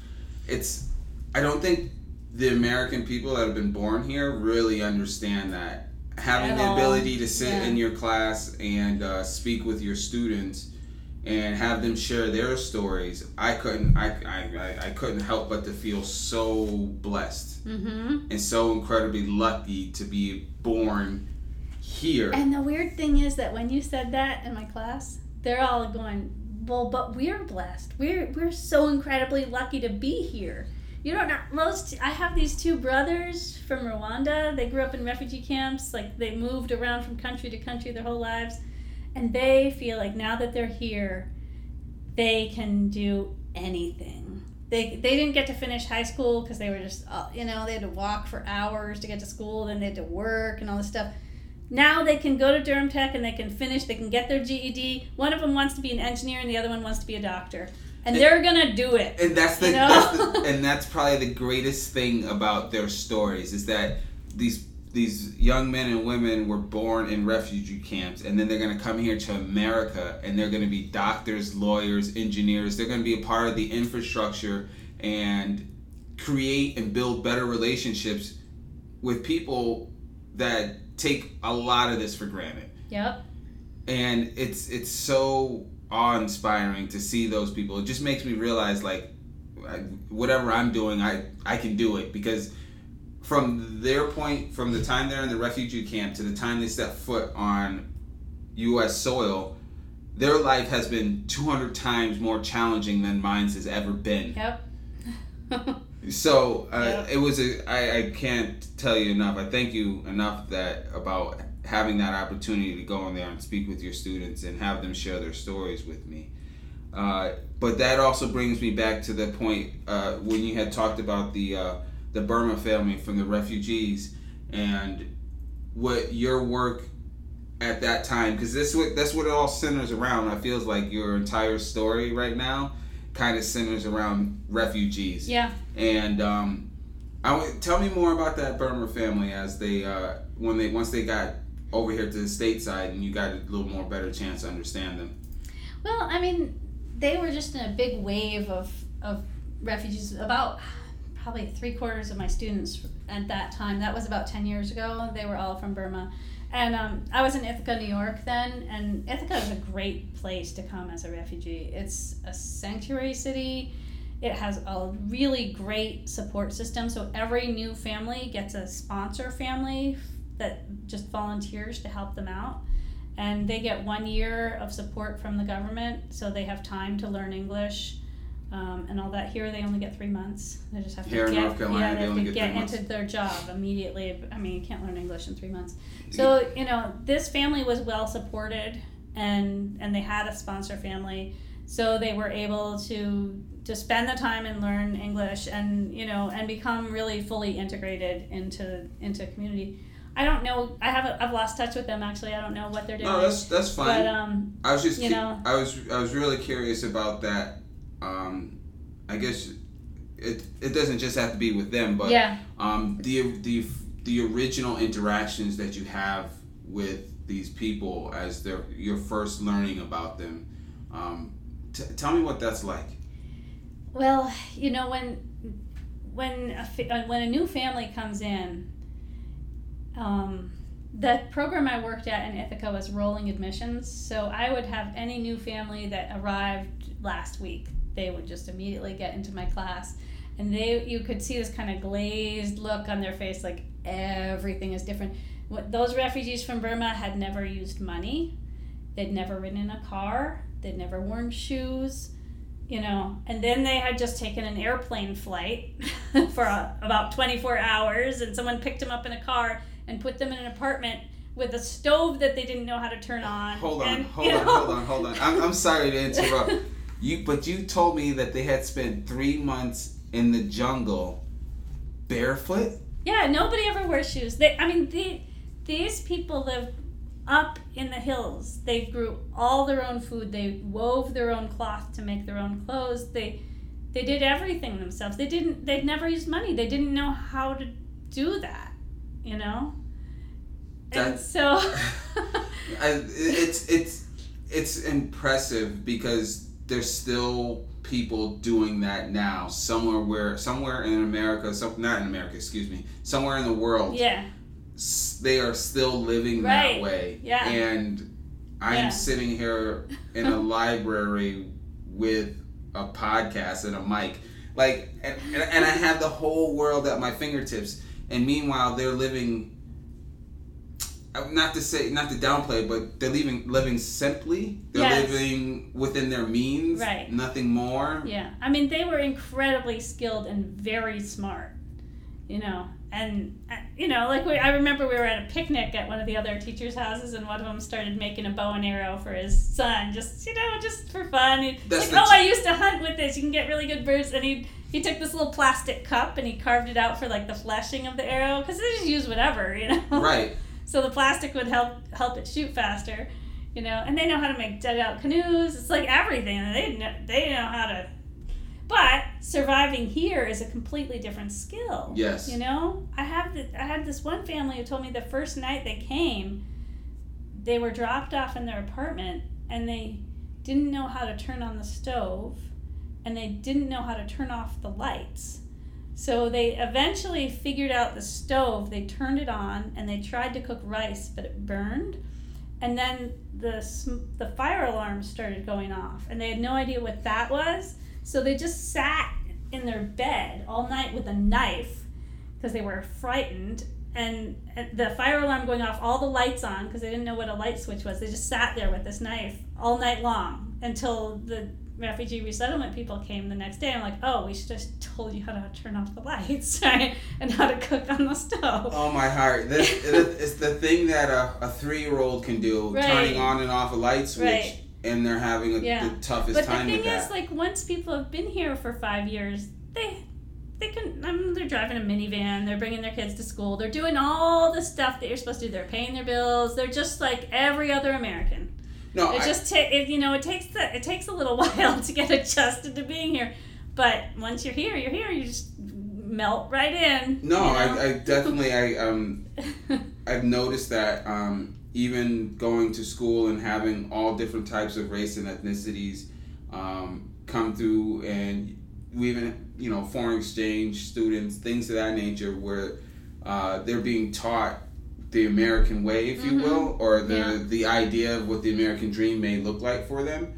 it's. I don't think the American people that have been born here really understand that having
At
the
all.
ability to sit
Yeah.
in your class and uh, speak with your students and have them share their stories. I couldn't. I, I, I- I couldn't help but to feel so blessed
Mm-hmm.
and so incredibly lucky to be born here.
And the weird thing is that when you said that in my class, they're all going, "Well, but we're blessed. We're we're so incredibly lucky to be here." You don't know most. I have these two brothers from Rwanda. They grew up in refugee camps. Like they moved around from country to country their whole lives, and they feel like now that they're here, they can do anything. They, they didn't get to finish high school because they were just uh, you know they had to walk for hours to get to school then they had to work and all this stuff now they can go to Durham Tech and they can finish. They can get their GED. One of them wants to be an engineer and the other one wants to be a doctor, and, they're gonna do it.
And that's the, you know? that's the and that's probably the greatest thing about their stories is that these these young men and women were born in refugee camps and then they're going to come here to America and they're going to be doctors, lawyers, engineers. They're going to be a part of the infrastructure and create and build better relationships with people that take a lot of this for granted.
Yep.
And it's it's so awe-inspiring to see those people. It just makes me realize like whatever I'm doing, I I can do it because from their point, from the time they're in the refugee camp to the time they step foot on U.S. soil, their life has been 200 times more challenging than mine has ever been.
Yep.
So uh, yep. it was a. I, I can't tell you enough. I thank you enough that about having that opportunity to go in there and speak with your students and have them share their stories with me. Uh, but that also brings me back to the point uh, when you had talked about the uh, the Burma family from the refugees and what your work at that time because this what that's what it all centers around. I feels like your entire story right now kind of centers around refugees.
Yeah.
And um, I tell me more about that Burma family as they uh, when they once they got over here to the stateside and you got a little more better chance to understand them.
Well, I mean, they were just in a big wave of of refugees. About probably three quarters of my students at that time. That was about ten years ago. They were all from Burma and um, I was in Ithaca, New York then, and Ithaca is a great place to come as a refugee. It's a sanctuary city. It has a really great support system. So every new family gets a sponsor family that just volunteers to help them out. And they get one year of support from the government, so they have time to learn English um, and all that. Here, they only get three months. They just have to
Here
get,
in North Carolina,
yeah, they,
they
have
to
get into their job immediately. I mean, you can't learn English in three months. So you know, this family was well supported, and and they had a sponsor family, so they were able to to spend the time and learn English, and you know, and become really fully integrated into into community. I don't know. I haven't. I've lost touch with them. Actually, I don't know what they're doing.
No, that's that's fine.
But um,
I was just
you know,
I was I was really curious about that. Um, I guess it it doesn't just have to be with them, but
yeah.
um, the the the original interactions that you have with these people as they're you're first learning about them. Um, t- tell me what that's like.
Well, you know when when a fa- when a new family comes in, um, the program I worked at in Ithaca was rolling admissions. So I would have any new family that arrived last week. They would just immediately get into my class, and they you could see this kind of glazed look on their face, like everything is different. What, those refugees from Burma had never used money. They'd never ridden in a car. They'd never worn shoes you know, and then they had just taken an airplane flight for a, about 24 hours, and someone picked them up in a car and put them in an apartment with a stove that they didn't know how to turn on.
Hold on,
and,
hold on, know, hold on, hold on. I'm, I'm sorry to interrupt. you, but you told me that they had spent three months in the jungle barefoot.
Yeah, nobody ever wears shoes. They, I mean, they, these people live up in the hills. They grew all their own food. They wove their own cloth to make their own clothes. They they did everything themselves. They didn't they'd never used money. They didn't know how to do that, you know?
That,
and so
I, it's it's it's impressive because there's still people doing that now somewhere where somewhere in America, some not in America, excuse me, somewhere in the world.
Yeah
they are still living
right.
that way.
Yeah.
And I'm
yeah.
sitting here in a library with a podcast and a mic. Like, and, and I have the whole world at my fingertips. And meanwhile, they're living. uh, not to say not to downplay, but they're living living simply. They're
Yes.
living within their means,
Right.
Nothing more.
Yeah, I mean they were incredibly skilled and very smart, you know. And uh, you know, like we, I remember we were at a picnic at one of the other teachers' houses, and one of them started making a bow and arrow for his son, just you know, just for fun. He,
That's
like, oh,
t-
I used to hunt with this. You can get really good birds. And he he took this little plastic cup and he carved it out for like the fletching of the arrow, because they just use whatever, you know.
Right.
So the plastic would help help it shoot faster, you know. And they know how to make dugout canoes. It's like everything. They know, they know how to. But surviving here is a completely different skill.
Yes.
You know, I have the, I had this one family who told me the first night they came, they were dropped off in their apartment and they didn't know how to turn on the stove, and they didn't know how to turn off the lights. So they eventually figured out the stove. They turned it on and they tried to cook rice, but it burned. And then the the fire alarm started going off, and they had no idea what that was. So they just sat in their bed all night with a knife because they were frightened. And the fire alarm going off, all the lights on because they didn't know what a light switch was. They just sat there with this knife all night long until the refugee resettlement people came the next day. I'm like, oh, we should just told you how to turn off the lights, right? And how to cook on the stove.
Oh my heart! This it's the thing that a, a three year old can do,
Right.
turning on and off a light switch,
Right.
and they're having a,
Yeah.
the toughest
But the
time
thing
with
is,
that.
like, once people have been here for five years, they they can. I mean, they're driving a minivan. They're bringing their kids to school. They're doing all the stuff that you're supposed to do. They're paying their bills. They're just like every other American.
No,
It
I,
just ta- it, you know it takes the it takes a little while to get adjusted to being here, but once you're here, you're here. You just melt right in.
no,
you know?
I, I definitely I um I've noticed that um, even going to school and having all different types of race and ethnicities um, come through, and we even you know foreign exchange students, things of that nature, where uh, they're being taught the American way, if you
Mhm.
will, or the
Yeah.
the idea of what the American dream may look like for them.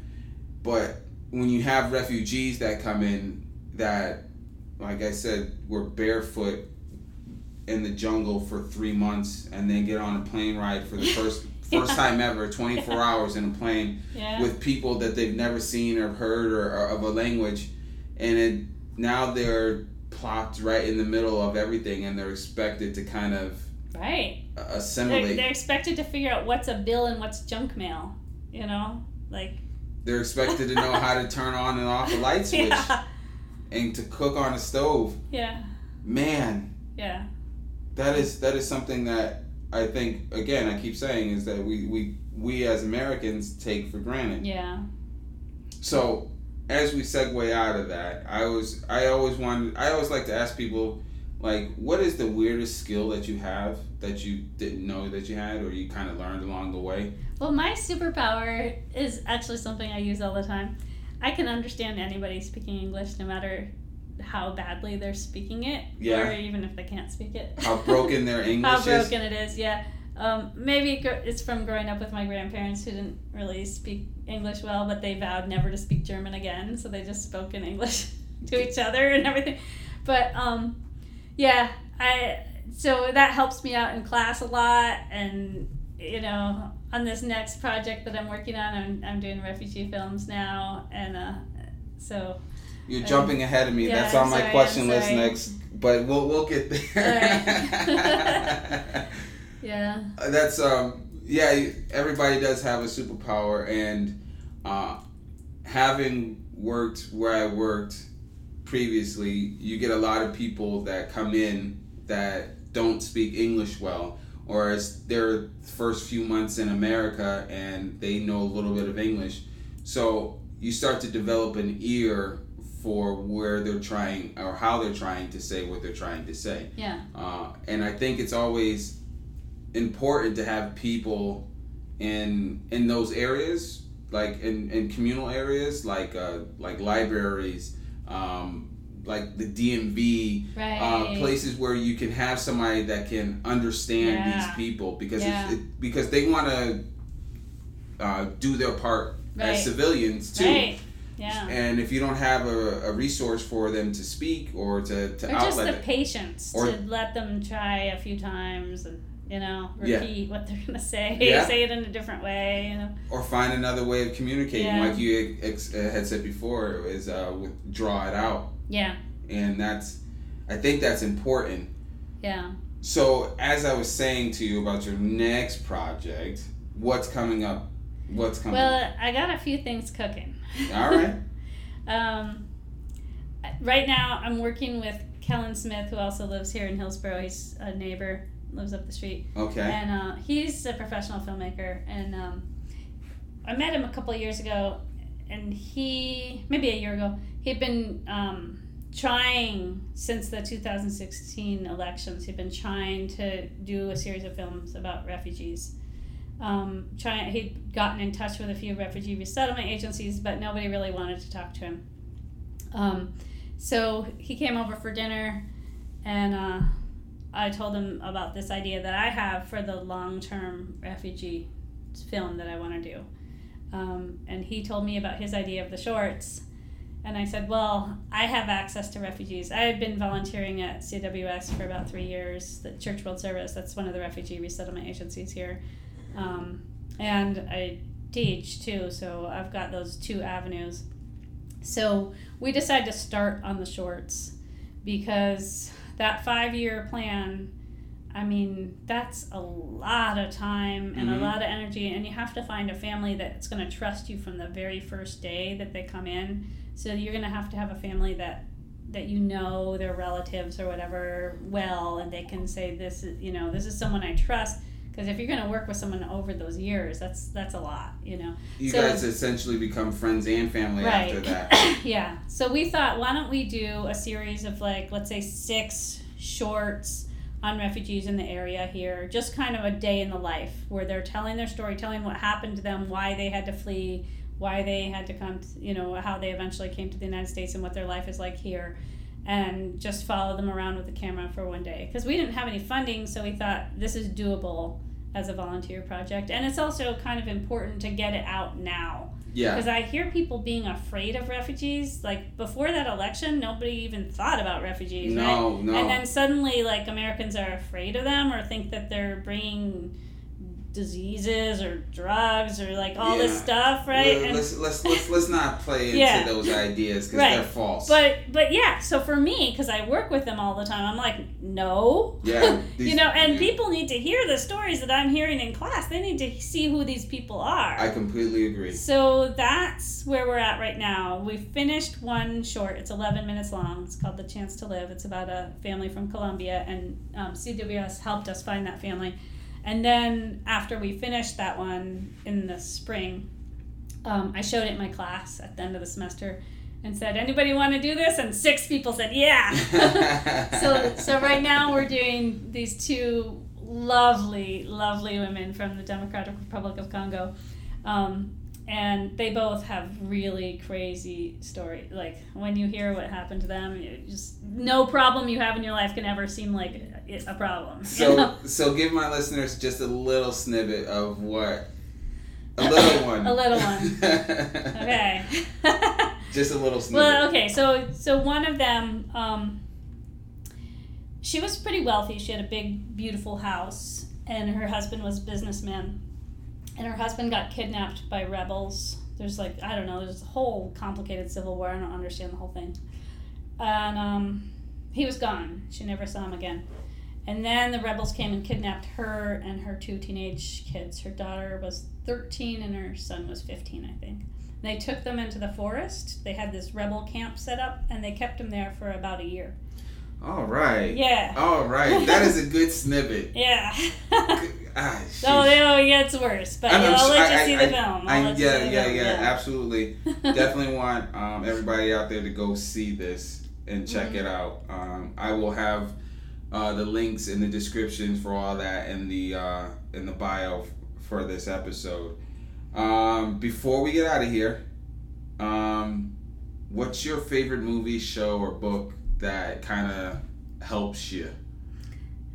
But when you have refugees that come in that, like I said, were barefoot in the jungle for three months and then get on a plane ride for the first first
Yeah.
time ever, 24 hours in a plane
yeah.
with people that they've never seen or heard or, or of a language, and it, now they're plopped right in the middle of everything and they're expected to kind of
right.
uh,
They're, they're expected to figure out what's a bill and what's junk mail. You know, like
They're expected to know how to turn on and off a light switch
yeah,
and to cook on a stove.
yeah,
Man,
yeah.
that is that is something that I think again I keep saying is that we we we as Americans take for granted.
Yeah.
So as we segue out of that, I was I always wanted I always like to ask people like what is the weirdest skill that you have that you didn't know that you had or you kind of learned along the way?
Well, my superpower is actually something I use all the time. I can understand anybody speaking English no matter how badly they're speaking it,
Yeah.
or even if they can't speak it.
How broken their English
how
is.
broken it is, yeah. Um, maybe it's from growing up with my grandparents who didn't really speak English well, but they vowed never to speak German again, so they just spoke in English to each other and everything. But um, yeah, I so that helps me out in class a lot, and you know, on this next project that I'm working on, I'm, I'm doing refugee films now, and uh, so
You're
Um,
jumping ahead of me.
yeah,
That's on
I'm
my
sorry,
question list next, but we'll we'll get there.
yeah,
That's um yeah. Everybody does have a superpower, and uh, having worked where I worked previously, you get a lot of people that come in that don't speak English well, or it's their first few months in America and they know a little bit of English, so you start to develop an ear for where they're trying or how they're trying to say what they're trying to say.
yeah,
Uh, and I think it's always important to have people in in those areas, like in, in communal areas, like uh, like libraries, um, like the DMV,
right.
uh, places where you can have somebody that can understand
Yeah.
these people because
Yeah.
it's, it, because they want to uh, do their part
Right.
as civilians too.
Right. Yeah.
And if you don't have a, a resource for them to speak or to, to
or just the
it,
patience
Or-
to let them try a few times and you know,
Yeah.
repeat what they're gonna say,
Yeah.
say it in a different way. You know?
or find another way of communicating,
Yeah.
like you ex- uh, had said before, is uh, with draw it out,
Yeah,
and that's, I think that's important.
yeah.
So as I was saying to you about your next project, what's coming up? What's coming?
Well, I got a few things cooking.
All right.
Um, right now, I'm working with Kellen Smith, who also lives here in Hillsborough. He's a neighbor, lives up the street,
Okay.
and uh, he's a professional filmmaker. And um, I met him a couple of years ago, and he maybe a year ago he'd been um, trying since the 2016 elections. He'd been trying to do a series of films about refugees. Um, trying, he'd gotten in touch with a few refugee resettlement agencies, but nobody really wanted to talk to him. Um, so he came over for dinner, and uh, I told him about this idea that I have for the long-term refugee film that I want to do. Um, and he told me about his idea of the shorts. And I said, Well, I have access to refugees. I had been volunteering at CWS for about three years, the Church World Service. That's one of the refugee resettlement agencies here. Um, and I teach too, so I've got those two avenues. So we decided to start on the shorts because that five year plan, I mean, that's a lot of time and
Mhm.
a lot of energy, and you have to find a family that's going to trust you from the very first day that they come in. So you're going to have to have a family that that you know their relatives or whatever well, and they can say this is you know this is someone I trust. Because if you're going to work with someone over those years, that's that's a lot, you know.
You
So-
guys essentially become friends and family
Right.
after that.
yeah. So we thought, why don't we do a series of like, let's say six shorts on refugees in the area here, just kind of a day in the life where they're telling their story, telling what happened to them, why they had to flee, why they had to come, to, you know, how they eventually came to the United States and what their life is like here. And just follow them around with the camera for one day. Because we didn't have any funding, so we thought this is doable as a volunteer project. And it's also kind of important to get it out now
Yeah.
because I hear people being afraid of refugees. Like before that election, nobody even thought about refugees, right?
No, no.
And then suddenly, like Americans are afraid of them or think that they're bringing diseases or drugs or like all this stuff, right? And-
Let's, let's let's let's not play into
Yeah.
those ideas because
Right.
they're false.
but but yeah, so for me, because I work with them all the time, I'm like, no,
Yeah,
you know, and
yeah.
people need to hear the stories that I'm hearing in class. They need to see who these people are.
I completely agree.
So that's where we're at right now. We finished one short. It's 11 minutes long. It's called The Chance to Live. It's about a family from Colombia, and um, CWS helped us find that family. And then after we finished that one in the spring, um, I showed it in my class at the end of the semester and said, "Anybody want to do this?" And six people said, "Yeah." so so right now we're doing these two lovely lovely women from the democratic republic of congo um, and they both have really crazy story like when you hear what happened to them just no problem you have in your life can ever seem like a problem you
So
know?
so give my listeners just a little snippet of what a little one.
A little one. okay
just a little snippet.
Well, okay, so so one of them, um, she was pretty wealthy. She had a big, beautiful house, and her husband was a businessman, and her husband got kidnapped by rebels. There's like I don't know. There's a whole complicated civil war. I don't understand the whole thing, and um, he was gone. She never saw him again. And then the rebels came and kidnapped her and her two teenage kids. Her daughter was 13 and her son was 15, I think. They took them into the forest. They had this rebel camp set up, and they kept them there for about a year.
All right.
Yeah.
All right. That is a good snippet.
Yeah.
Ah,
so
sheesh.
oh, it gets worse, but
I'm-
I'll let you
I-
see
I-
the film. I'll
I, yeah, yeah,
film,
yeah, absolutely. Definitely want um, everybody out there to go see this and check
Mhm.
it out. Um, I will have uh, the links in the descriptions for all that in the uh, in the bio for this episode. Um, before we get out of here, um, what's your favorite movie, show, or book that kind of helps you?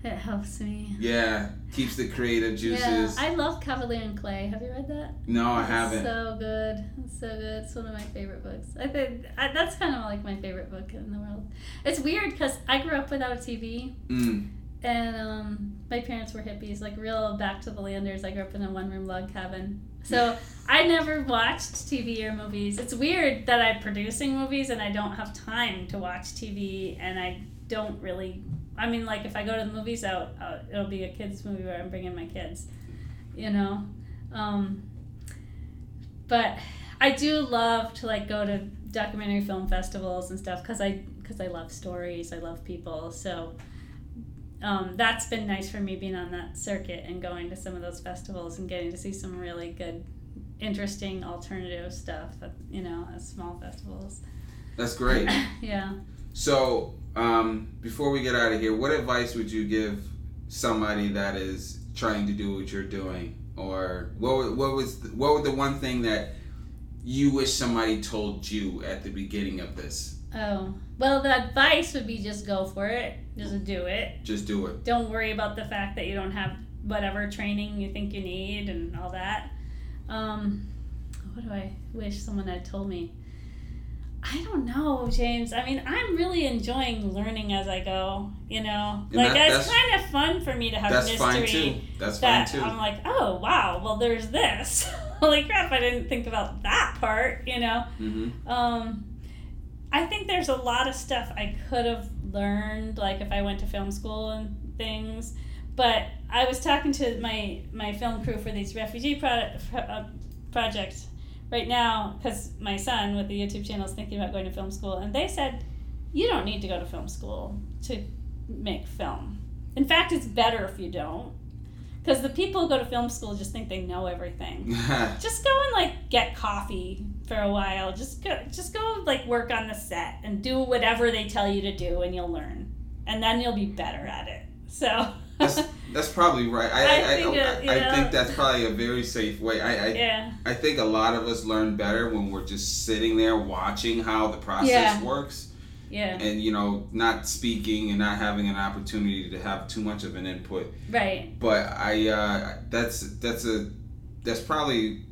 It helps me.
Yeah, keeps the creative juices. Yeah.
I love Kavalier and Clay. Have you read that?
no, I
It's
haven't.
So good. It's so good. It's one of my favorite books. I think I, that's kind of like my favorite book in the world. It's weird because I grew up without a TV,
Mm,
and um, my parents were hippies, like real back to the landers. I grew up in a one room log cabin. So I never watched TV or movies. It's weird that I'm producing movies and I don't have time to watch TV, and I don't really. I mean, like if I go to the movies, out, it'll be a kids movie where I'm bringing my kids, you know. Um, but I do love to like go to documentary film festivals and stuff because I because I love stories. I love people. So um, that's been nice for me being on that circuit and going to some of those festivals and getting to see some really good, interesting alternative stuff. At, you know, at small festivals.
That's great.
yeah.
So um, before we get out of here, what advice would you give somebody that is trying to do what you're doing, or what what was what was the one thing that you wish somebody told you at the beginning of this?
Oh, well, the advice would be just go for it. Just do it.
Just do it.
Don't worry about the fact that you don't have whatever training you think you need and all that. Um, what do I wish someone had told me? I don't know, James. I mean, I'm really enjoying learning as I go. You know, and like that, it's kind of fun for me to have
that's
mystery.
Fine too. That's that fine too.
I'm like, oh wow, well there's this. Holy crap! I didn't think about that part. You know. Mm-hmm. Um, I think there's a lot of stuff I could have learned, like if I went to film school and things. But I was talking to my my film crew for these refugee pro- uh, projects right now because my son with the YouTube channel is thinking about going to film school, and they said you don't need to go to film school to make film. In fact, it's better if you don't. Because the people who go to film school just think they know everything. just go and like get coffee for a while. Just go, just go like work on the set and do whatever they tell you to do, and you'll learn, and then you'll be better at it. So
that's, that's probably right. I I, I, think, I, I think, that's probably a very safe way. I I,
yeah.
I think a lot of us learn better when we're just sitting there watching how the process
yeah.
works.
Yeah.
And you know, not speaking and not having an opportunity to have too much of an input.
Right.
But I uh, that's that's a that's probably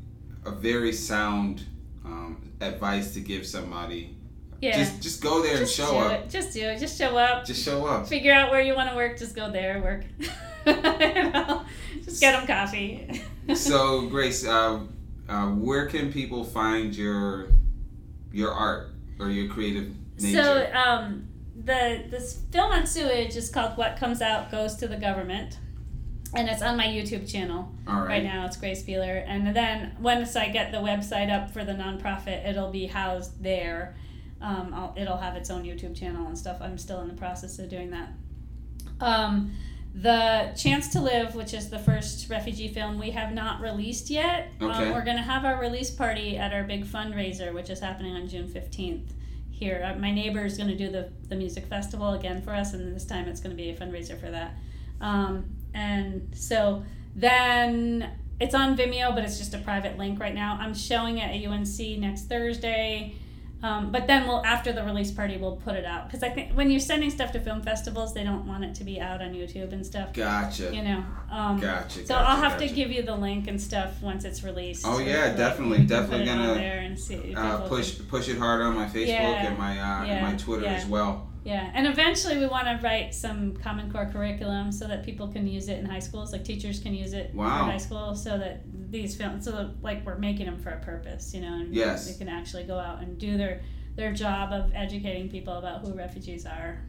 a very sound um, advice to give somebody
yeah.
Just just go there just and show up.
It. Just do it. Just show up.
Just show up.
Figure out where you want to work. Just go there and work. you know? Just get them coffee.
so Grace, uh, uh, where can people find your your art or your creative nature?
So um, the this film on sewage is called "What Comes Out Goes to the Government." and it's on my YouTube channel
right.
right. now. It's Grace Beeler, and then once I get the website up for the nonprofit, it'll be housed there. Um, it'll have its own YouTube channel and stuff. I'm still in the process of doing that. Um, the Chance to Live, which is the first refugee film, we have not released yet.
Um, okay.
Um, we're going to have our release party at our big fundraiser, which is happening on June 15th here. Uh, my neighbor is going to do the, the music festival again for us, and this time it's going to be a fundraiser for that. Um, and so then it's on Vimeo, but it's just a private link right now. I'm showing it at UNC next Thursday. Um, but then we'll after the release party we'll put it out because I think when you're sending stuff to film festivals they don't want it to be out on YouTube and stuff.
Gotcha.
You know. Um,
gotcha.
So
gotcha,
I'll have
gotcha.
to give you the link and stuff once it's released.
Oh yeah,
like,
definitely, definitely gonna
there and see,
uh, push
can...
push it hard on my Facebook
yeah,
and my uh,
yeah,
and my Twitter
yeah.
as well.
Yeah, and eventually we want to write some Common Core curriculum so that people can use it in high schools, like teachers can use it
wow.
in high school, so that these films, so that, like we're making them for a purpose, you know, and
yes.
they can actually go out and do their their job of educating people about who refugees are.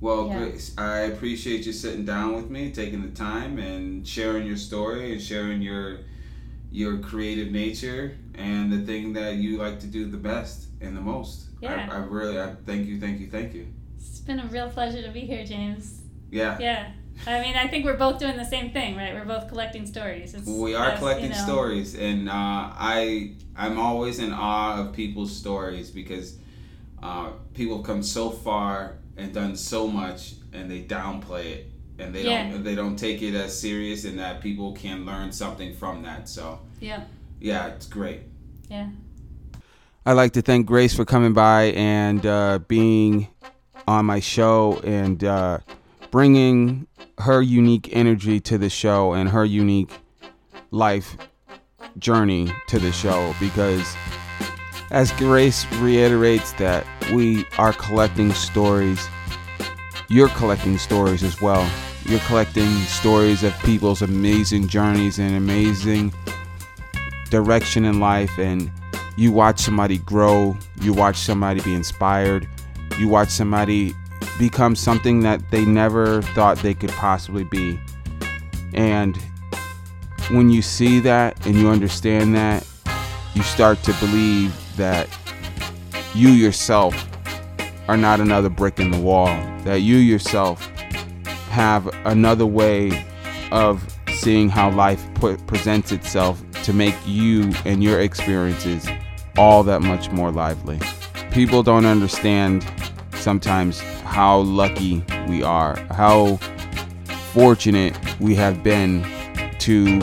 Well, yeah. Grace, I appreciate you sitting down with me, taking the time, and sharing your story and sharing your your creative nature and the thing that you like to do the best and the most.
Yeah.
I, I really, I thank you, thank you, thank you.
It's been a real pleasure to be here, James.
Yeah.
Yeah. I mean, I think we're both doing the same thing, right? We're both collecting stories. It's,
we are collecting
you know,
stories, and uh, I I'm always in awe of people's stories because uh, people have come so far and done so much, and they downplay it, and they
Yeah.
don't they don't take it as serious, and that people can learn something from that. So
Yeah.
yeah, it's great.
Yeah.
I'd like to thank Grace for coming by and uh, being on my show and uh, bringing her unique energy to the show and her unique life journey to the show because as Grace reiterates that we are collecting stories you're collecting stories as well. You're collecting stories of people's amazing journeys and amazing direction in life and you watch somebody grow, you watch somebody be inspired, you watch somebody become something that they never thought they could possibly be. And when you see that and you understand that, you start to believe that you yourself are not another brick in the wall, that you yourself have another way of seeing how life put, presents itself to make you and your experiences all that much more lively. People don't understand sometimes how lucky we are, how fortunate we have been to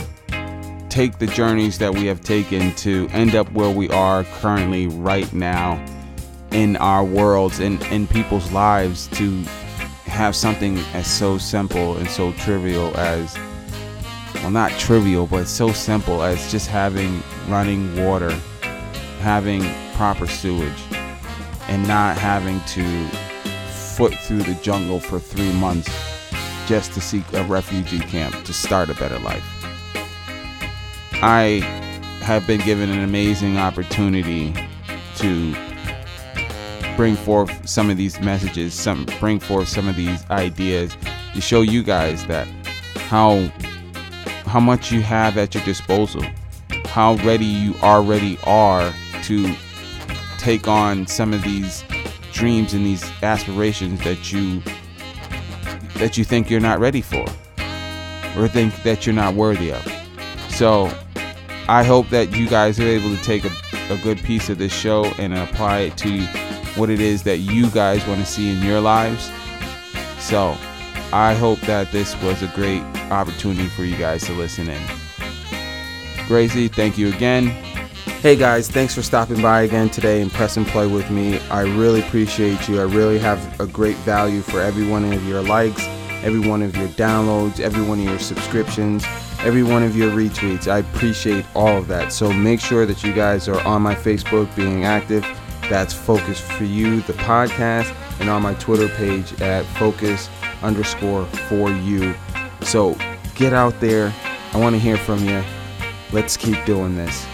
take the journeys that we have taken to end up where we are currently right now in our worlds and in people's lives to have something as so simple and so trivial as well not trivial but so simple as just having running water having proper sewage and not having to foot through the jungle for three months just to seek a refugee camp to start a better life. I have been given an amazing opportunity to bring forth some of these messages, some bring forth some of these ideas to show you guys that how how much you have at your disposal, how ready you already are to take on some of these dreams and these aspirations that you that you think you're not ready for or think that you're not worthy of. So I hope that you guys are able to take a, a good piece of this show and apply it to what it is that you guys want to see in your lives. So I hope that this was a great opportunity for you guys to listen in. Gracie, thank you again. Hey guys, thanks for stopping by again today and press and play with me. I really appreciate you. I really have a great value for every one of your likes, every one of your downloads, every one of your subscriptions every one of your retweets. I appreciate all of that. So make sure that you guys are on my Facebook being active. That's Focus for You, the podcast, and on my Twitter page at Focus underscore for you. So get out there. I want to hear from you. Let's keep doing this.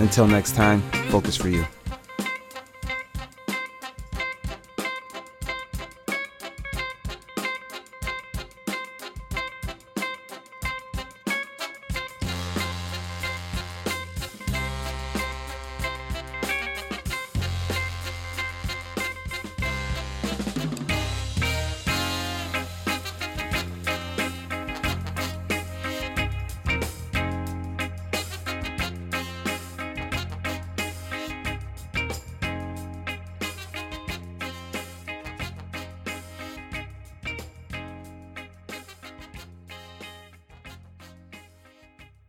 Until next time, Focus for You.